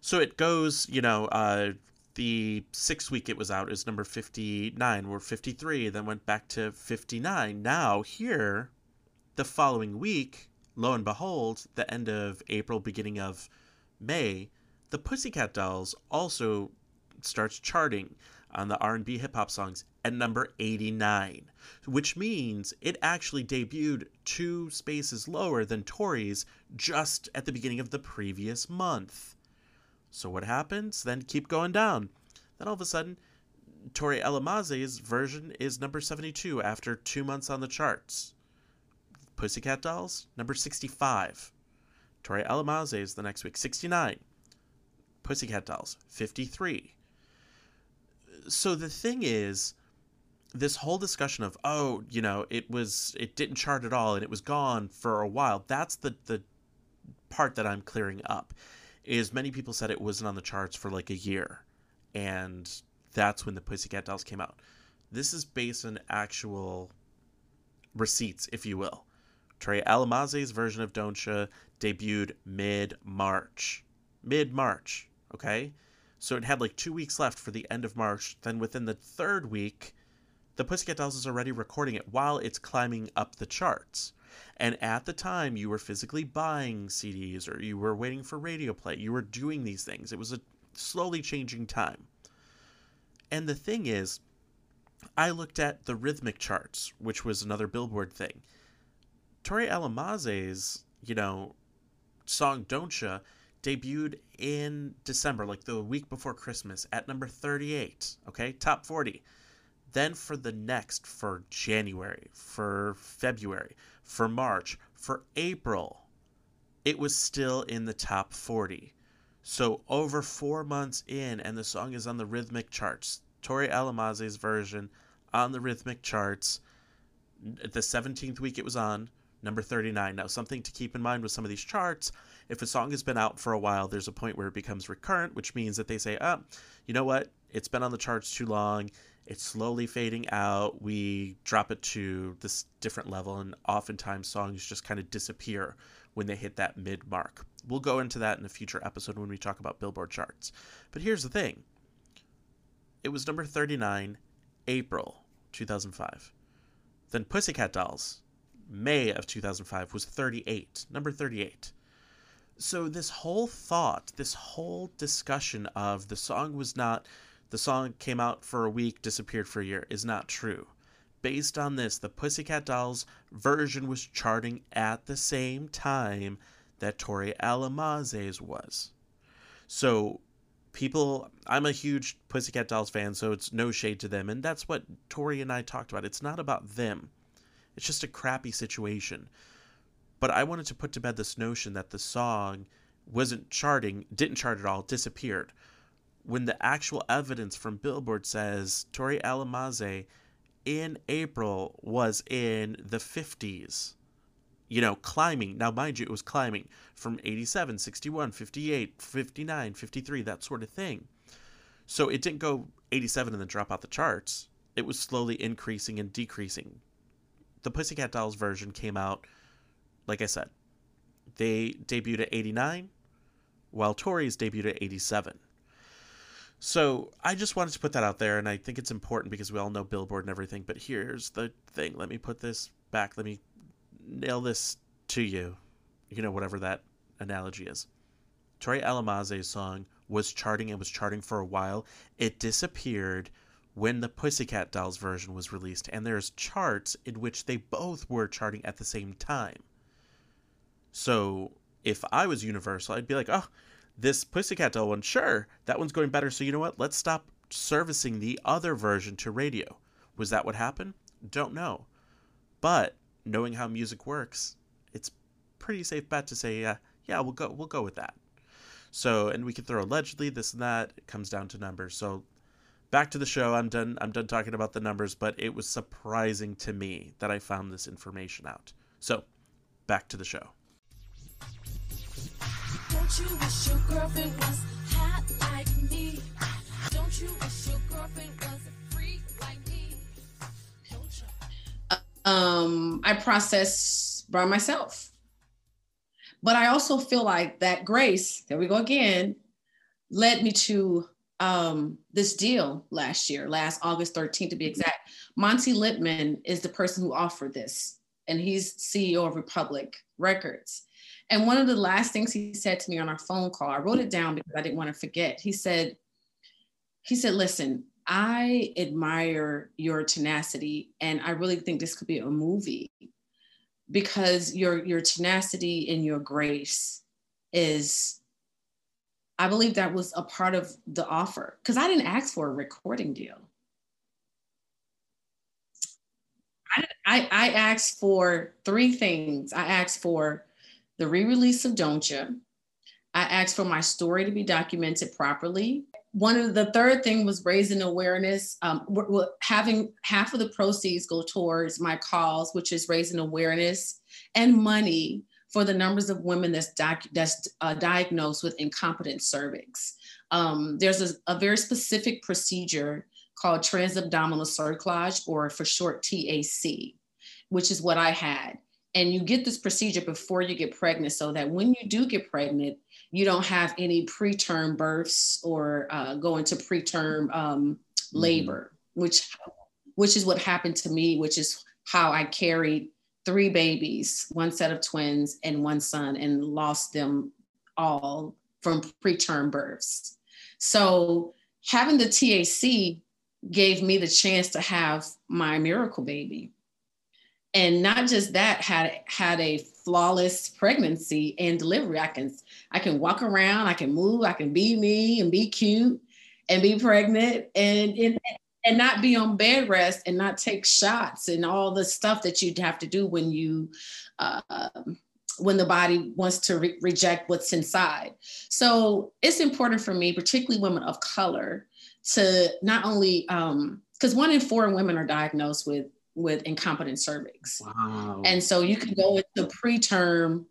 Speaker 1: So it goes you know uh the sixth week it was out is number 59 or 53 then went back to 59 now here the following week lo and behold the end of april beginning of may the pussycat dolls also starts charting on the r&b hip-hop songs at number 89 which means it actually debuted two spaces lower than tori's just at the beginning of the previous month so what happens? Then keep going down. Then all of a sudden, Tori Alamaze's version is number 72 after two months on the charts. Pussycat Dolls, number 65. Tori Alamaze's the next week, 69. Pussycat Dolls, 53. So the thing is, this whole discussion of, oh, you know, it was, it didn't chart at all and it was gone for a while, that's the, the part that I'm clearing up is many people said it wasn't on the charts for like a year and that's when the pussycat dolls came out. This is based on actual receipts if you will. Tori Alamaze's version of don'tcha debuted mid-march mid-march okay so it had like two weeks left for the end of march then within the third week the pussycat dolls is already recording it while it's climbing up the charts and at the time, you were physically buying CDs or you were waiting for radio play. You were doing these things. It was a slowly changing time. And the thing is, I looked at the rhythmic charts, which was another Billboard thing. Tori Alamaze's, you know, song Don't Cha debuted in December, like the week before Christmas, at number 38. Okay, top 40. Then for the next, for January, for February, for March, for April, it was still in the top 40. So over four months in, and the song is on the rhythmic charts. Tori Alamaze's version on the rhythmic charts. The 17th week it was on, number 39. Now, something to keep in mind with some of these charts if a song has been out for a while, there's a point where it becomes recurrent, which means that they say, oh, you know what? It's been on the charts too long. It's slowly fading out. We drop it to this different level, and oftentimes songs just kind of disappear when they hit that mid mark. We'll go into that in a future episode when we talk about Billboard charts. But here's the thing it was number 39, April 2005. Then Pussycat Dolls, May of 2005, was 38, number 38. So this whole thought, this whole discussion of the song was not, the song came out for a week, disappeared for a year, is not true. Based on this, the Pussycat Dolls version was charting at the same time that Tori Alamaze's was. So people I'm a huge Pussycat Dolls fan, so it's no shade to them, and that's what Tori and I talked about. It's not about them. It's just a crappy situation. But I wanted to put to bed this notion that the song wasn't charting, didn't chart at all, disappeared. When the actual evidence from Billboard says Tori Alamaze in April was in the 50s, you know, climbing. Now, mind you, it was climbing from 87, 61, 58, 59, 53, that sort of thing. So it didn't go 87 and then drop out the charts. It was slowly increasing and decreasing. The Pussycat Dolls version came out like I said, they debuted at 89, while Tori's debuted at 87. So I just wanted to put that out there, and I think it's important because we all know Billboard and everything. But here's the thing let me put this back, let me nail this to you. You know, whatever that analogy is. Tori Alamaze's song was charting and was charting for a while. It disappeared when the Pussycat Dolls version was released, and there's charts in which they both were charting at the same time. So if I was Universal, I'd be like, oh, this Pussycat Doll one, sure, that one's going better. So you know what? Let's stop servicing the other version to radio. Was that what happened? Don't know. But knowing how music works, it's pretty safe bet to say, uh, yeah, we'll go, we'll go with that. So, and we can throw allegedly this and that. It comes down to numbers. So, back to the show. I'm done. I'm done talking about the numbers. But it was surprising to me that I found this information out. So, back to the show.
Speaker 4: Um, I process by myself. But I also feel like that grace, there we go again, led me to um, this deal last year, last August 13th to be exact. Monte Lipman is the person who offered this, and he's CEO of Republic Records. And one of the last things he said to me on our phone call, I wrote it down because I didn't want to forget. He said, he said, listen, I admire your tenacity and I really think this could be a movie because your your tenacity and your grace is I believe that was a part of the offer because I didn't ask for a recording deal. I, I, I asked for three things. I asked for the re-release of Don't Cha. I asked for my story to be documented properly. One of the third thing was raising awareness, um, we're, we're having half of the proceeds go towards my cause, which is raising awareness and money for the numbers of women that's, doc, that's uh, diagnosed with incompetent cervix. Um, there's a, a very specific procedure called transabdominal cerclage, or for short TAC, which is what I had and you get this procedure before you get pregnant so that when you do get pregnant you don't have any preterm births or uh, go into preterm um, mm-hmm. labor mm-hmm. which which is what happened to me which is how i carried three babies one set of twins and one son and lost them all from preterm births so having the tac gave me the chance to have my miracle baby and not just that had had a flawless pregnancy and delivery. I can i can walk around i can move i can be me and be cute and be pregnant and and, and not be on bed rest and not take shots and all the stuff that you'd have to do when you uh, when the body wants to re- reject what's inside. So it's important for me particularly women of color to not only um because one in four women are diagnosed with with incompetent cervix. Wow. And so you can go into preterm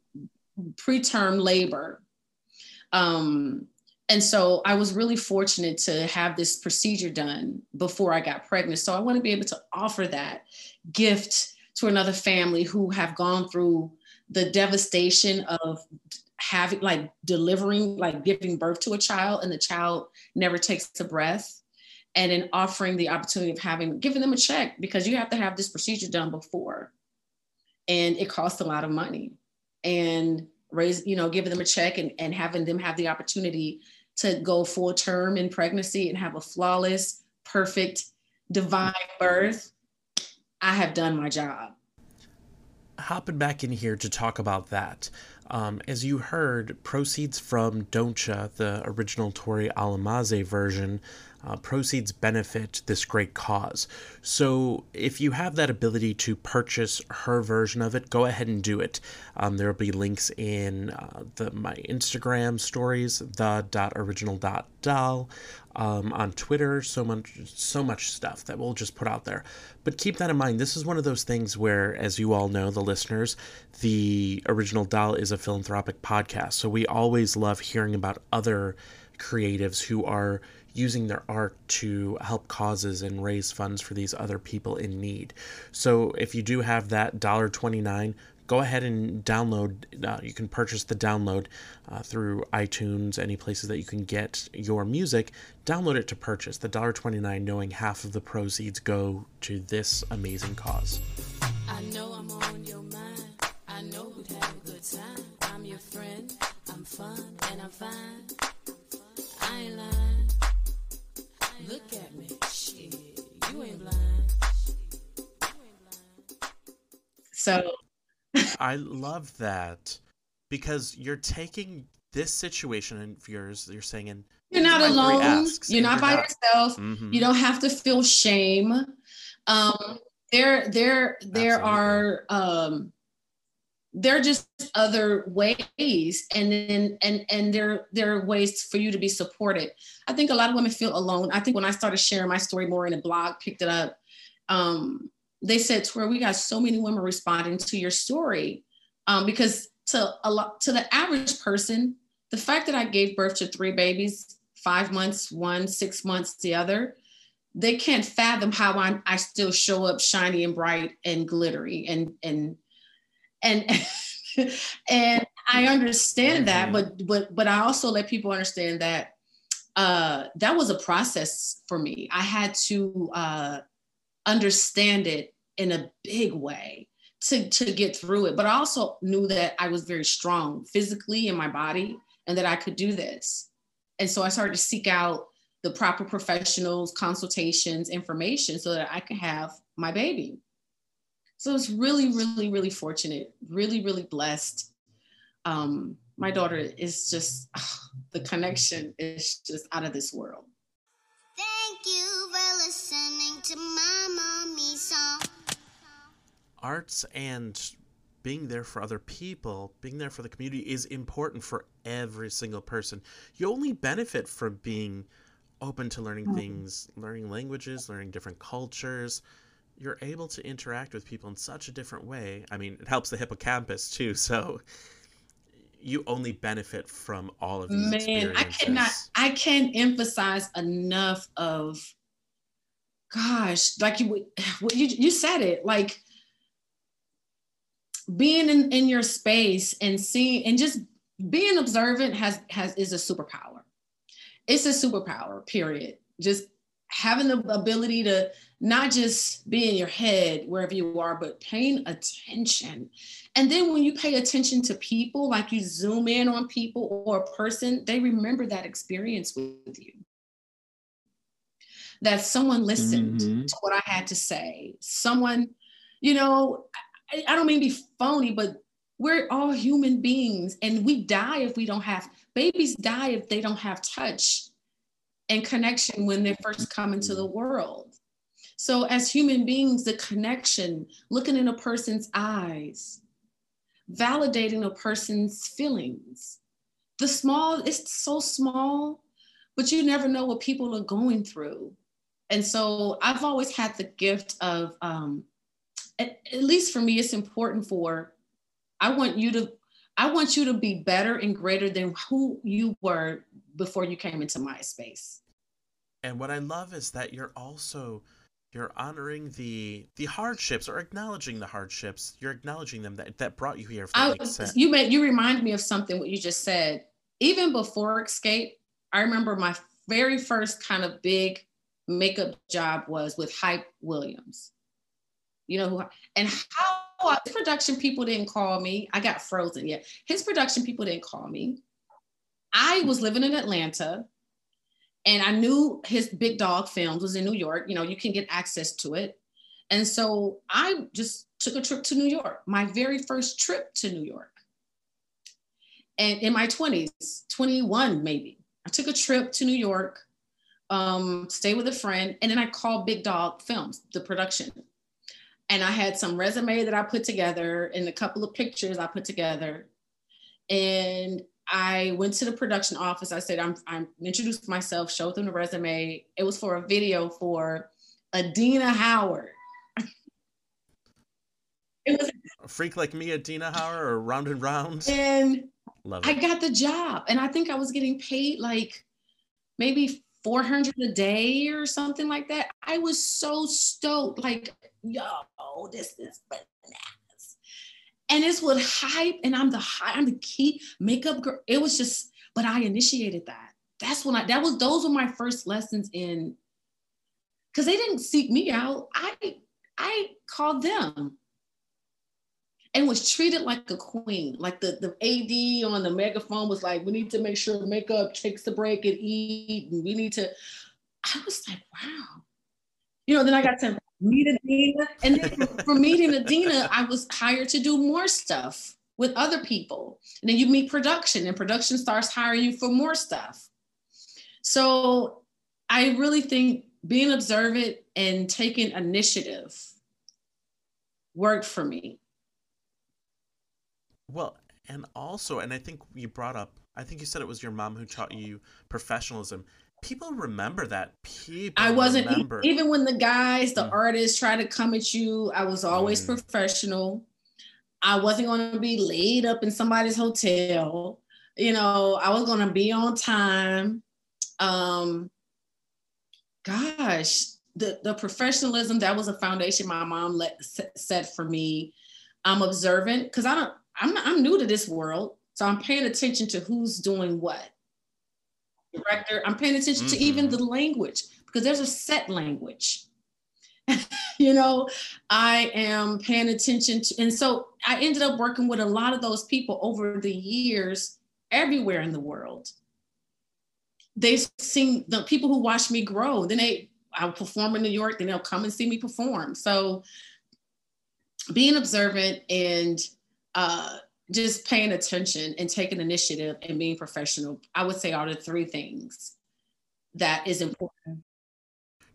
Speaker 4: preterm labor. Um, and so I was really fortunate to have this procedure done before I got pregnant. So I want to be able to offer that gift to another family who have gone through the devastation of having like delivering like giving birth to a child and the child never takes a breath and in offering the opportunity of having giving them a check because you have to have this procedure done before and it costs a lot of money and raise you know giving them a check and, and having them have the opportunity to go full term in pregnancy and have a flawless perfect divine birth i have done my job
Speaker 1: hopping back in here to talk about that. Um, as you heard, proceeds from Don't Cha the original Tori Alamaze version, uh, proceeds benefit this great cause. So if you have that ability to purchase her version of it, go ahead and do it. Um, there will be links in uh, the my Instagram stories, the dot original dot doll, um, on Twitter. So much, so much stuff that we'll just put out there. But keep that in mind. This is one of those things where, as you all know, the listeners, the original doll is a philanthropic podcast. So we always love hearing about other creatives who are using their art to help causes and raise funds for these other people in need. So if you do have that $1.29, go ahead and download. Uh, you can purchase the download uh, through iTunes, any places that you can get your music. Download it to purchase. The $1.29, knowing half of the proceeds go to this amazing cause.
Speaker 2: I know I'm on your mind. I know we'd have a good time. I'm your friend. I'm fun and I'm fine. I ain't lying. Look at me. Shit. You ain't blind.
Speaker 4: so (laughs)
Speaker 1: I love that because you're taking this situation and yours, you're saying, and
Speaker 4: you're not
Speaker 1: these are my three
Speaker 4: alone you're
Speaker 1: and
Speaker 4: not by yourself
Speaker 1: Mhm.
Speaker 4: you don't have to feel shame um there there there
Speaker 1: Absolutely.
Speaker 4: are um there are just other ways and then and and there there are ways for you to be supported. I think a lot of women feel alone. I think when i started sharing my story more in a blog picked it up um they said to where we got so many women responding to your story. Um because to a lot to the average person the fact that i gave birth to three babies five months one six months the other they can't fathom how I, I still show up shiny and bright and glittery and and and (laughs) and I understand that,
Speaker 1: Mhm.
Speaker 4: but but but I also let people understand that uh, that was a process for me. I had to uh, understand it in a big way to to get through it. But I also knew that I was very strong physically in my body and that I could do this. And so I started to seek out the proper professionals, consultations, information so that I could have my baby. So it's really, really, really fortunate, really, really blessed. Um, my daughter is just (sighs) the connection is just out of this world.
Speaker 3: Thank you for listening to my mommy song.
Speaker 1: arts and being there for other people, being there for the community is important for every single person. You only benefit from being open to learning things, learning languages, learning different cultures. You're able to interact with people in such a different way. I mean, it helps the hippocampus too, so you only benefit from all of these
Speaker 4: Man, I cannot, I can't emphasize enough of, gosh, like you, what you, you said it, like being in, in your space and seeing, and just being observant has, has, is a superpower. It's a superpower, period. Just having the ability to not just be in your head wherever you are, but paying attention. And then when you pay attention to people, like you zoom in on people or a person, they remember that experience with you. That someone listened
Speaker 1: Mhm.
Speaker 4: to what I had to say. Someone, you know, I, I don't mean be phony, but we're all human beings and we die if we don't have, babies die if they don't have touch and connection when they first come into the world. So, as human beings, the connection, looking in a person's eyes, validating a person's feelings. The small, it's so small, but you never know what people are going through. And so I've always had the gift of, um, at, at least for me, it's important for, I want you to, I want you to be better and greater than who you were before you came into my space.
Speaker 1: And what I love is that you're also you're honoring the the hardships or acknowledging the hardships. You're acknowledging them that that brought you here.
Speaker 4: I, you made you remind me of something what you just said. Even before Xscape, I remember my very first kind of big makeup job was with Hype Williams. You know who and how his production people didn't call me. I got frozen. Yeah, his production people didn't call me. I was living in Atlanta and I knew his Big Dog Films was in New York. You know, you can get access to it. And so I just took a trip to New York, my very first trip to New York. And in my 20s, 21 maybe, I took a trip to New York, um, stay with a friend, and then I called Big Dog Films, the production. And I had some resume that I put together and a couple of pictures I put together. And I went to the production office. I said, I'm, I'm introduced myself, showed them the resume. It was for a video for Adina Howard. (laughs) it was,
Speaker 1: A freak like me, Adina Howard, or Round and Round.
Speaker 4: and
Speaker 1: Love
Speaker 4: I got the job. And I think I was getting paid like maybe 400 a day or something like that. I was so stoked, like, yo, this is bananas. And it's with hype, and I'm the high, I'm the key makeup girl. It was just, but I initiated that. That's when I that was those were my first lessons in because they didn't seek me out. I I called them and was treated like a queen. Like the, the AD on the megaphone was like, we need to make sure makeup takes a break and eat. And we need to. I was like, wow. You know, then I got to meet Adina. And then from, meeting Adina, I was hired to do more stuff with other people. And then you meet production, and production starts hiring you for more stuff. So I really think being observant and taking initiative worked for me.
Speaker 1: Well, and also, and I think you brought up, I think you said it was your mom who taught you professionalism. People remember that. People
Speaker 4: I wasn't
Speaker 1: remember.
Speaker 4: even when the guys, the
Speaker 1: Mm.
Speaker 4: artists try to come at you, I was always
Speaker 1: Mm.
Speaker 4: professional. I wasn't going to be laid up in somebody's hotel. You know, I was going to be on time. Um gosh, the the professionalism that was a foundation my mom let set, for me. I'm observant cuz I don't I'm I'm new to this world. So I'm paying attention to who's doing what. Director, I'm paying attention to even
Speaker 1: Mhm.
Speaker 4: the language because there's a set language. (laughs) you know, I am paying attention to, and so I ended up working with a lot of those people over the years everywhere in the world. They've seen the people who watch me grow. Then they, I'll perform in New York, then they'll come and see me perform. So being observant and uh, just paying attention and taking initiative and being professional, I would say are the three things that is important.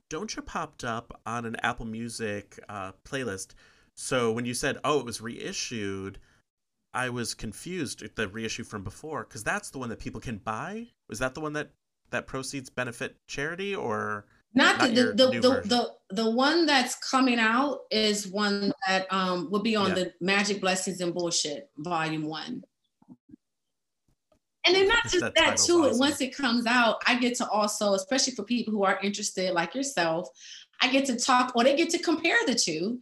Speaker 1: Don't you popped up on an Apple Music uh, playlist. So when you said, "Oh, it was reissued," I was confused the reissue from before because that's the one that people can buy. Was that the one that that proceeds benefit charity or?
Speaker 4: Not,
Speaker 1: Not
Speaker 4: the, the, the, the, the one that's coming out is one that um, will be on
Speaker 1: Yeah.
Speaker 4: the Magic Blessings and Bullshit Volume One. And then not just
Speaker 1: That
Speaker 4: that, too.
Speaker 1: awesome.
Speaker 4: Once it comes out, I get to also, especially for people who are interested, like yourself, I get to talk or they get to compare the two,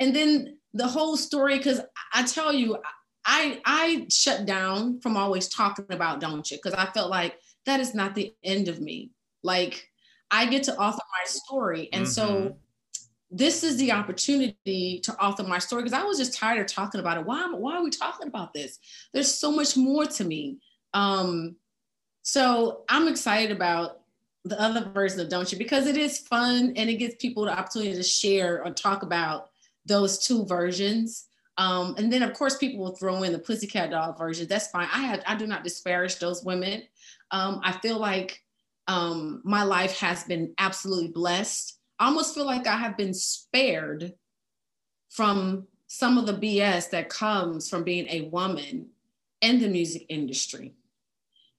Speaker 4: and then the whole story. Because I tell you, I I shut down from always talking about don't you because I felt like that is not the end of me. Like I get to author my story, and
Speaker 1: Mhm.
Speaker 4: so this is the opportunity to author my story because I was just tired of talking about it. Why, why are we talking about this? There's so much more to me. Um, so I'm excited about the other version of Don't Cha because it is fun and it gives people the opportunity to share or talk about those two versions. Um, and then of course people will throw in the Pussycat Doll version. That's fine. I have I do not disparage those women. Um, I feel like um, my life has been absolutely blessed. I almost feel like I have been spared from some of the BS that comes from being a woman in the music industry.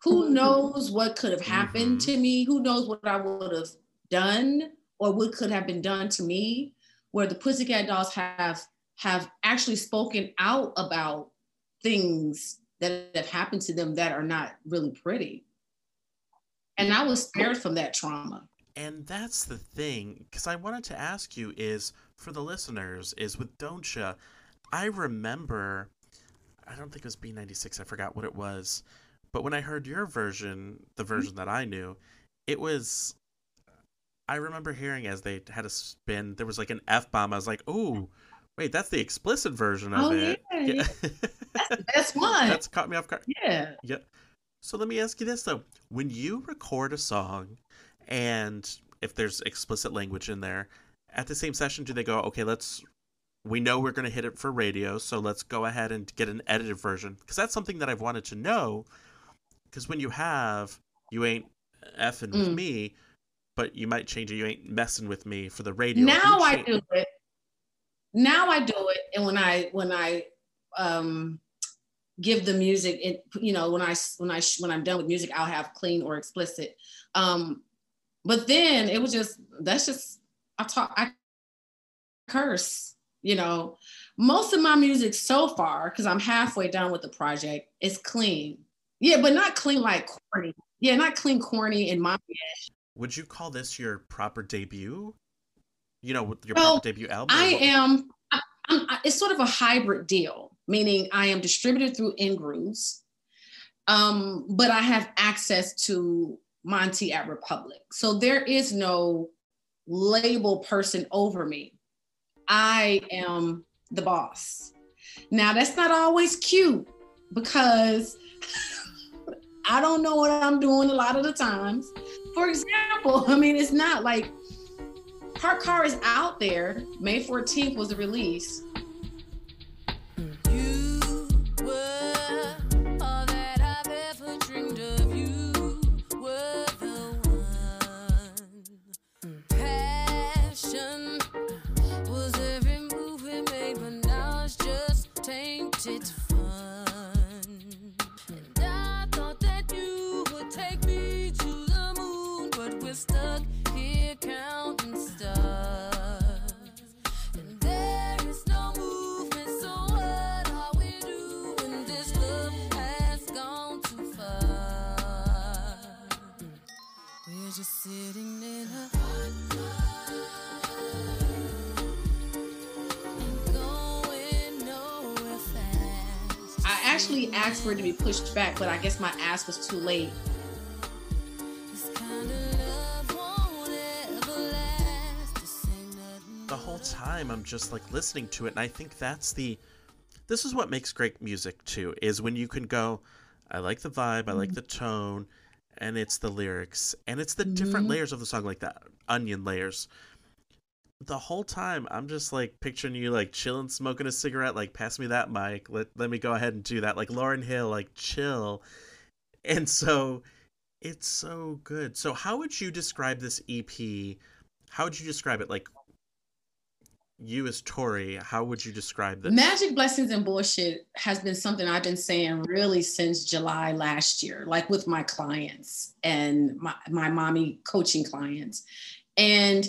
Speaker 4: Who knows what could have happened
Speaker 1: Mhm.
Speaker 4: to me? Who knows what I would have done or what could have been done to me? Where the Pussycat Dolls have have actually spoken out about things that have happened to them that are not really pretty. And I was spared from that trauma.
Speaker 1: And that's the thing, because I wanted to ask you is for the listeners, is with Don't Cha, I remember, I don't think it was B96, I forgot what it was, but when I heard your version, the
Speaker 4: Mm-hmm.
Speaker 1: version that I knew, it was, I remember hearing as they had a spin, there was like an F bomb. I was like, oh, wait, that's the explicit version of
Speaker 4: Oh,
Speaker 1: it.
Speaker 4: yeah, yeah. (laughs) That's the best one.
Speaker 1: that's caught me off guard.
Speaker 4: yeah.
Speaker 1: Yeah. So let me ask you this though: when you record a song, and if there's explicit language in there, at the same session, do they go, "Okay, let's"? We know we're going to hit it for radio, so let's go ahead and get an edited version because that's something that I've wanted to know. Because when you have, you ain't effing with
Speaker 4: Mm.
Speaker 1: me, but you might change it. You ain't messing with me for the radio.
Speaker 4: Now I do it. Now I do it, and when I when I um, give the music, it you know when I when I when I'm done with music, I'll have clean or explicit. Um, but then it was just that's just I talk I curse, you know. Most of my music so far, because I'm halfway done with the project, is clean. Yeah, but not clean like corny. Yeah, not clean, corny, and mommy
Speaker 1: Would you call this your proper debut? You know, with your
Speaker 4: Well,
Speaker 1: proper debut album.
Speaker 4: I am. I, I'm, I, it's sort of a hybrid deal, meaning I am distributed through Ingrooves, um, but I have access to Monte at Republic. So there is no label person over me. I am the boss. Now that's not always cute because (laughs) I don't know what I'm doing a lot of the times. For example, (laughs) I mean, it's not like Park Car is out there. May 14th was the release. Pushed back, but I guess my ask was too late.
Speaker 2: This kind of love won't ever last. This ain't nothing
Speaker 1: the whole time I'm just like listening to it and I think that's the this is what makes great music too is when you can go I like the vibe, I like the tone and it's the lyrics and it's the different
Speaker 4: Mhm.
Speaker 1: layers of the song like that onion layers. The whole time I'm just like picturing you like chilling smoking a cigarette like pass me that mic let let me go ahead and do that like Lauryn Hill like chill. And so it's so good. So how would you describe this EP? How would you describe it like you as Tori, how would you describe this?
Speaker 4: Magic Blessings and Bullshit has been something I've been saying really since July last year, like with my clients and my, my mommy coaching clients. And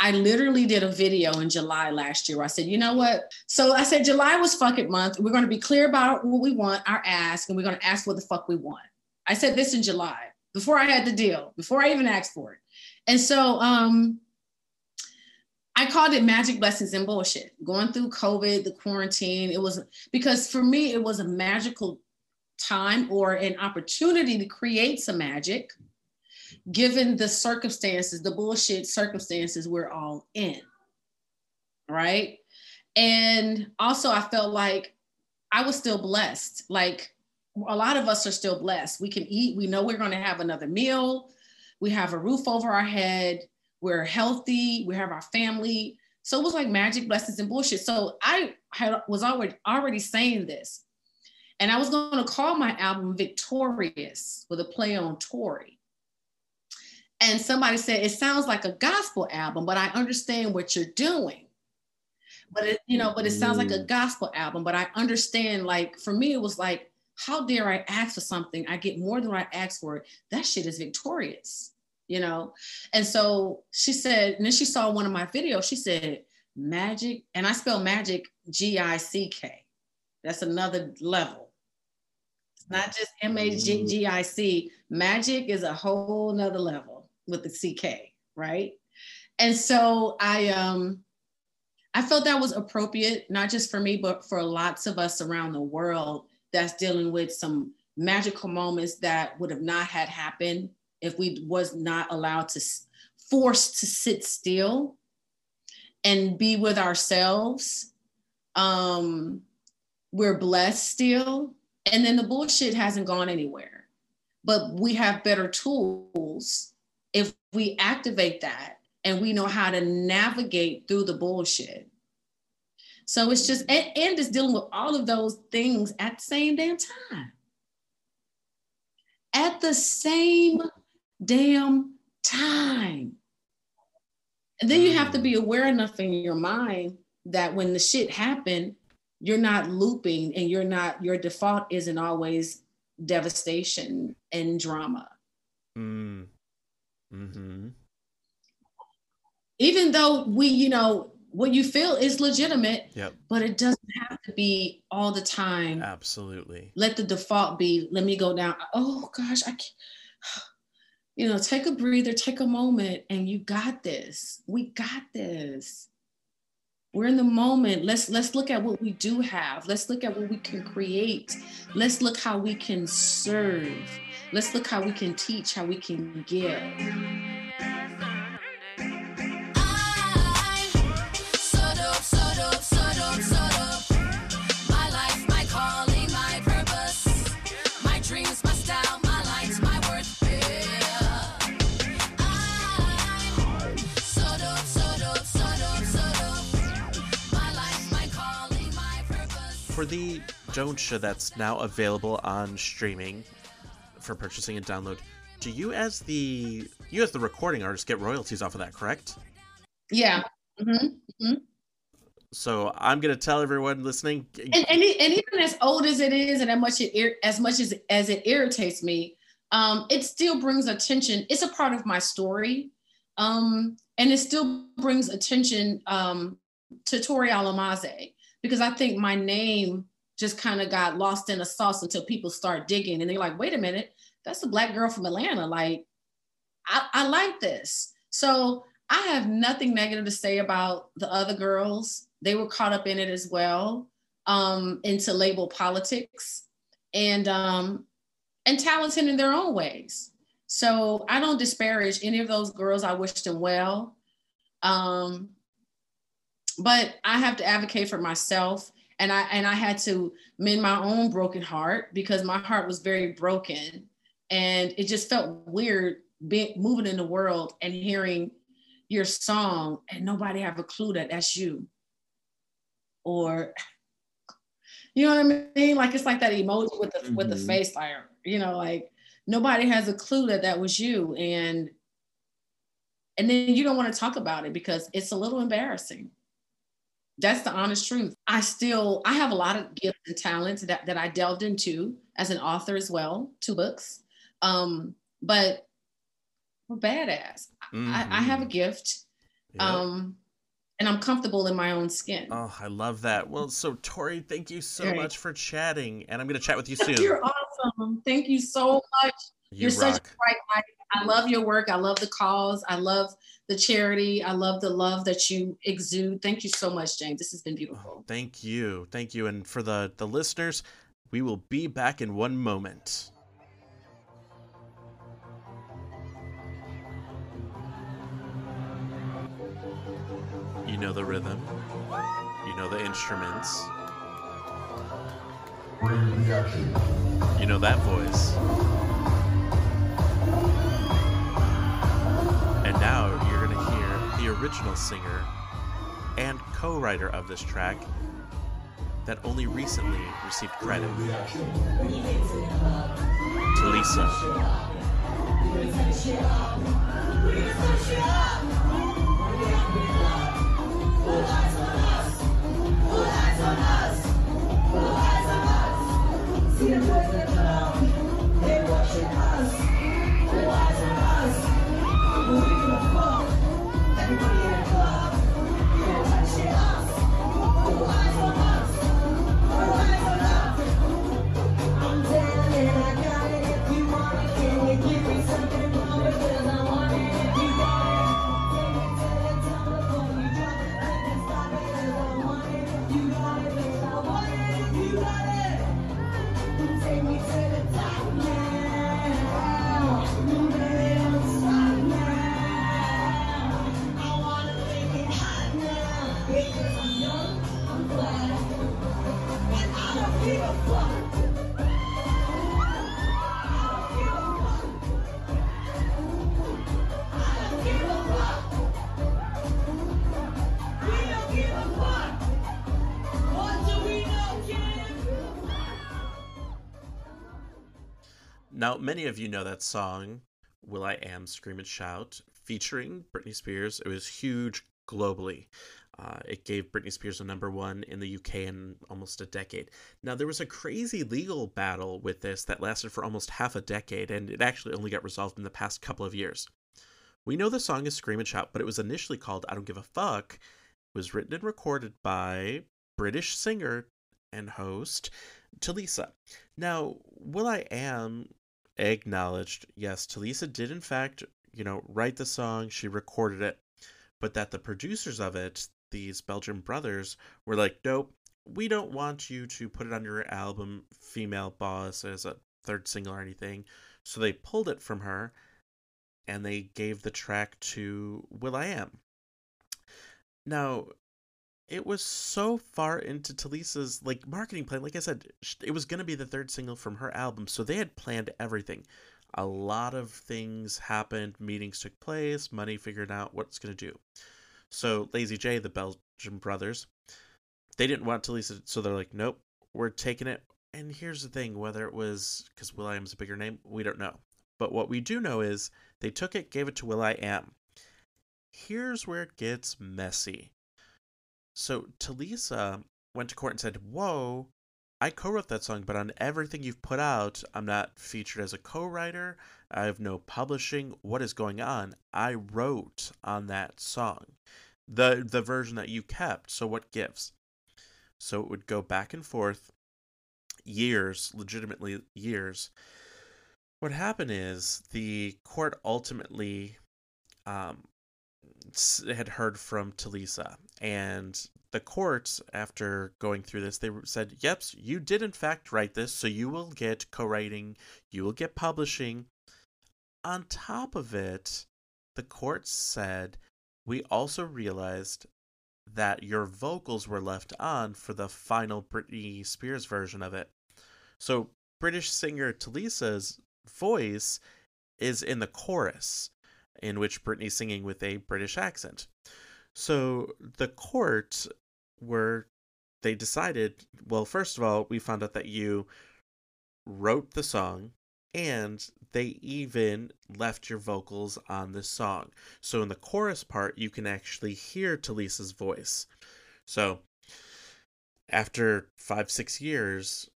Speaker 4: I literally did a video in July last year I said, you know what? So I said, July was fuck it month. We're going to be clear about what we want, our ask, and we're going to ask what the fuck we want. I said this in July before I had the deal, before I even asked for it. And so, um, I called it magic blessings and bullshit. Going through COVID, the quarantine, it was because for me, it was a magical time or an opportunity to create some magic given the circumstances, the bullshit circumstances we're all in. Right. And also, I felt like I was still blessed. Like a lot of us are still blessed. We can eat, we know we're going to have another meal, we have a roof over our head we're healthy, we have our family. So it was like magic, blessings, and bullshit. So I had was already already saying this. And I was going to call my album Victorious with a play on Tori. And somebody said, it sounds like a gospel album, but I understand what you're doing. But it, you know, but it sounds like a mm-hmm. gospel album. But I understand, like, for me, it was like, how dare I ask for something? I get more than what I asked for. That shit is victorious you know and so she said and then she saw one of my videos she said magic and i spell magic g-i-c-k that's another level It's not just M A G G I C. Magic is a whole nother level with the CK, right? And so I um I felt that was appropriate, not just for me, but for lots of us around the world that's dealing with some magical moments that would have not had happened if we was not allowed to forced to sit still and be with ourselves. Um, we're blessed still. And then the bullshit hasn't gone anywhere. But we have better tools if we activate that and we know how to navigate through the bullshit. So it's just, and, and it's dealing with all of those things at the same damn time. At the same damn time. And then you have to be aware enough in your mind that when the shit happened, you're not looping and you're not, your default isn't always devastation and drama.
Speaker 1: Mm. Mm-hmm.
Speaker 4: Even though we, you know, what you feel is legitimate,
Speaker 1: Yep.
Speaker 4: but it doesn't have to be all the time.
Speaker 1: Absolutely.
Speaker 4: Let the default be, let me go down. Oh gosh, I can't. You know, take a breather, take a moment, and you got this. We got this. We're in the moment. Let's let's look at what we do have. Let's look at what we can create. Let's look how we can serve. Let's look how we can teach, how we can give.
Speaker 1: For the Don't Cha that's now available on streaming for purchasing and download, do you as the you as the recording artist get royalties off of that, correct?
Speaker 4: Yeah. Mhm.
Speaker 1: So I'm gonna tell everyone listening.
Speaker 4: and, and, and even as old as it is and as much it as much as as it irritates me um it still brings attention it's a part of my story um and it still brings attention um to tori alamaze because i think my name just kind of got lost in the sauce until people start digging and they're like wait a minute that's a black girl from atlanta like i, I like this so i have nothing negative to say about the other girls they were caught up in it as well um, into label politics and um, and talented in their own ways. So I don't disparage any of those girls. I wish them well. Um, but I have to advocate for myself and I and I had to mend my own broken heart because my heart was very broken and it just felt weird being moving in the world and hearing your song and nobody have a clue that that's you or you know what I mean? Like it's like that emoji with the with the
Speaker 1: Mhm.
Speaker 4: face, like you know, like nobody has a clue that that was you, and and then you don't want to talk about it because it's a little embarrassing. That's the honest truth. I still I have a lot of gifts and talents that that I delved into as an author as well, two books. Um, but we're badass. I, I have a
Speaker 1: Mhm.
Speaker 4: gift.
Speaker 1: Yep.
Speaker 4: Um, and I'm comfortable in my own skin.
Speaker 1: Oh, I love that. Well, so Tori, thank you so much for chatting, and I'm gonna chat with you (laughs) soon.
Speaker 4: You're awesome. Thank you so much.
Speaker 1: you
Speaker 4: You're such a bright light. I love your work. I love the cause. I love the charity. I love the love that you exude. Thank you so much, James. This has been
Speaker 1: Oh,
Speaker 4: beautiful.
Speaker 1: thank you, thank you, and for the the listeners, we will be back in one moment. You know the rhythm. You know the instruments. You know that voice. And now you're going to hear the original singer and co writer of this track that only recently received credit. Talisa.
Speaker 3: I'm
Speaker 1: many of you know that song, will.i.am Scream and Shout, featuring Britney Spears. It was huge globally. Uh, it gave Britney Spears a number one in the UK in almost a decade. Now, there was a crazy legal battle with this that lasted for almost half a decade, and it actually only got resolved in the past couple of years. We know the song is Scream and Shout, but it was initially called I Don't Give a Fuck. It was written and recorded by British singer and host Talisa. Now, Will I Am acknowledged, yes, Talisa did in fact, you know, write the song, she recorded it, but that the producers of it, these Belgian brothers, were like, nope, we don't want you to put it on your album, Female Boss, as a third single or anything. So they pulled it from her and they gave the track to will.i.am. Now, it was so far into Talisa's like marketing plan. Like I said, it was going to be the third single from her album, so they had planned everything. A lot of things happened, meetings took place, money figured out what it's going to do. So Lazy Jay, the Belgian brothers, they didn't want Talisa, so they're like, nope, we're taking it. And here's the thing: whether it was because will.i.am's a bigger name, we don't know. But what we do know is they took it, gave it to will.i.am. Here's where it gets messy so Talisa went to court and said, Whoa, I co wrote that song, but on everything you've put out, I'm not featured as a co writer. I have no publishing. What is going on? I wrote on that song. The the version that you kept. So what gives? So it would go back and forth years, legitimately years. What happened is the court ultimately um, had heard from Talisa, and the court, after going through this, they said, "Yep, you did in fact write this, so you will get co-writing, you will get publishing." On top of it, the court said, "We also realized that your vocals were left on for the final Britney Spears version of it." So British singer Talisa's voice is in the chorus in which Britney's singing with a British accent. So the court were they decided, well, first of all, we found out that you wrote the song and they even left your vocals on the song. So in the chorus part, you can actually hear Talisa's voice. So after five, six years,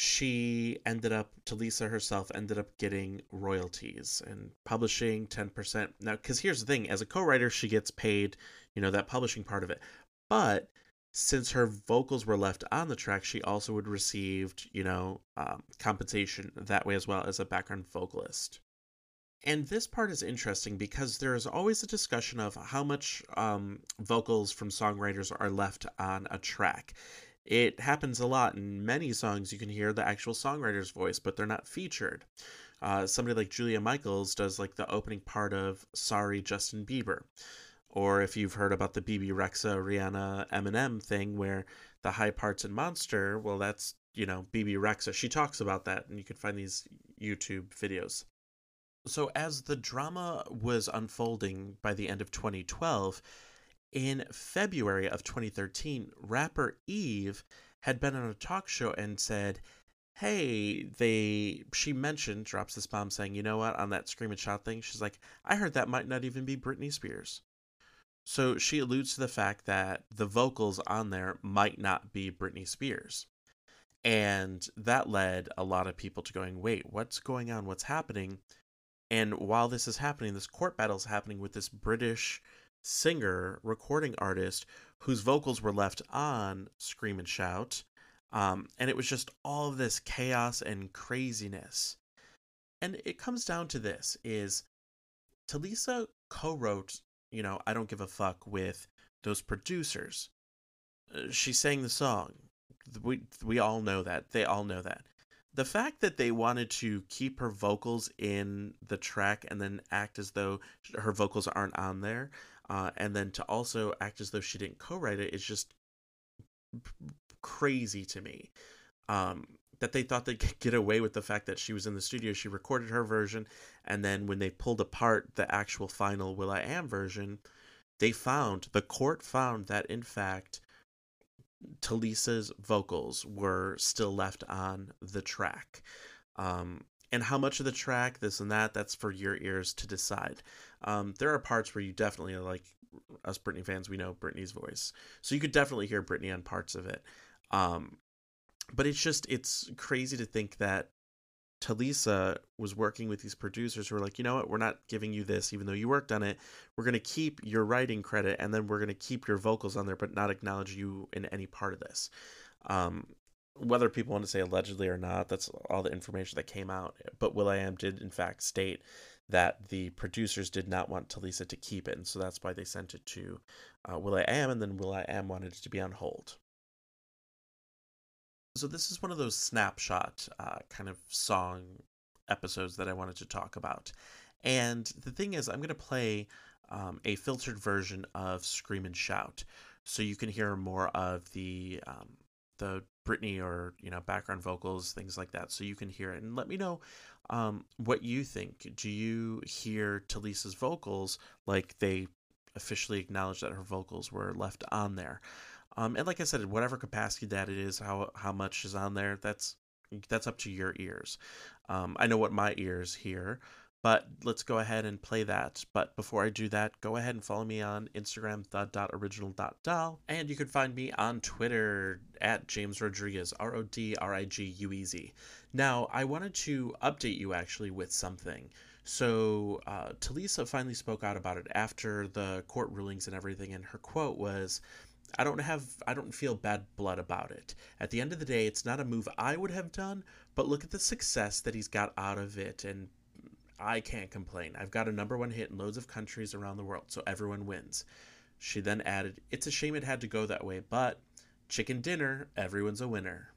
Speaker 1: she ended up Talisa herself ended up getting royalties and publishing 10%. Now cuz here's the thing, as a co-writer she gets paid, you know, that publishing part of it. But since her vocals were left on the track, she also would receive, you know, um, compensation that way as well as a background vocalist. And this part is interesting because there is always a discussion of how much um, vocals from songwriters are left on a track. It happens a lot in many songs. You can hear the actual songwriter's voice, but they're not featured. Uh, somebody like Julia Michaels does like the opening part of Sorry Justin Bieber. Or if you've heard about the Bebe Rexha, Rihanna, Eminem thing where the high parts in Monster, well, that's, you know, Bebe Rexha. She talks about that, and you can find these YouTube videos. So, as the drama was unfolding by the end of 2012, in February of 2013, rapper Eve had been on a talk show and said, Hey, they she mentioned drops this bomb saying, you know what, on that scream and shout thing, she's like, I heard that might not even be Britney Spears. So she alludes to the fact that the vocals on there might not be Britney Spears. And that led a lot of people to going, wait, what's going on? What's happening? And while this is happening, this court battle is happening with this British singer, recording artist whose vocals were left on Scream and Shout. Um, and it was just all of this chaos and craziness. And it comes down to this is Talisa co-wrote, you know, I don't give a fuck with those producers. Uh, she sang the song. We we all know that. They all know that. The fact that they wanted to keep her vocals in the track and then act as though her vocals aren't on there, uh, and then to also act as though she didn't co-write it is just crazy to me. Um, that they thought they could get away with the fact that she was in the studio. She recorded her version, and then when they pulled apart the actual final will.i.am version, they found the court found that in fact Talisa's vocals were still left on the track. Um, and how much of the track, this and that, that's for your ears to decide. Um, there are parts where you definitely, like us Britney fans, we know Britney's voice. So you could definitely hear Britney on parts of it. Um, but it's just, it's crazy to think that Talisa was working with these producers who were like, you know what, we're not giving you this, even though you worked on it. We're going to keep your writing credit and then we're going to keep your vocals on there, but not acknowledge you in any part of this. Um, whether people want to say allegedly or not, that's all the information that came out. But will.i.am did, in fact, state that the producers did not want Talisa to keep it, and so that's why they sent it to uh, Am, and then will.i.am wanted it to be on hold. So this is one of those snapshot uh, kind of song episodes that I wanted to talk about. And the thing is, I'm going to play um, a filtered version of Scream and Shout, so you can hear more of the um, the Britney or you know background vocals, things like that, so you can hear it. And let me know um, what you think. Do you hear Talisa's vocals like they officially acknowledge that her vocals were left on there? Um, and like I said, whatever capacity that it is, how how much is on there, that's that's up to your ears. Um, I know what my ears hear, but let's go ahead and play that. But before I do that, go ahead and follow me on Instagram, the.original.doll. And you can find me on Twitter at James Rodriguez, R O D R I G U E Z. Now, I wanted to update you actually with something. So, uh, Talisa finally spoke out about it after the court rulings and everything, and her quote was, I don't have I don't feel bad blood about it. At the end of the day, it's not a move I would have done, but look at the success that he's got out of it and I can't complain. I've got a number one hit in loads of countries around the world, so everyone wins. She then added, It's a shame it had to go that way, but chicken dinner, everyone's a winner.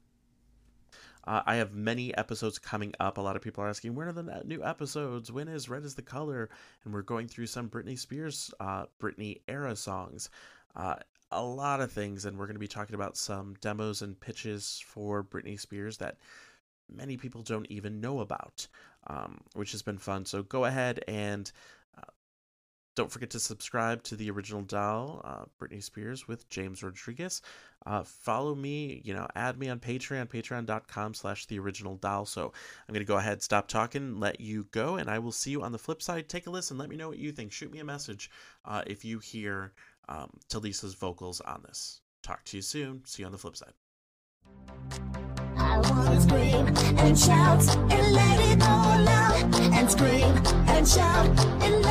Speaker 1: Uh, I have many episodes coming up. A lot of people are asking, when are the new episodes? When is Red is the Color? And we're going through some Britney Spears, uh, Britney era songs. Uh, a lot of things, and we're going to be talking about some demos and pitches for Britney Spears that many people don't even know about, um, which has been fun. So go ahead and uh, don't forget to subscribe to the original doll, uh, Britney Spears with James Rodriguez. Uh, follow me, you know, add me on Patreon, patreon.com slash the original doll. So I'm going to go ahead, stop talking, let you go, and I will see you on the flip side. Take a listen, let me know what you think. Shoot me a message uh, if you hear um, Talisa's vocals on this. Talk to you soon. See you on the flip side.
Speaker 3: Wanna scream and shout and let it all out. And scream and shout and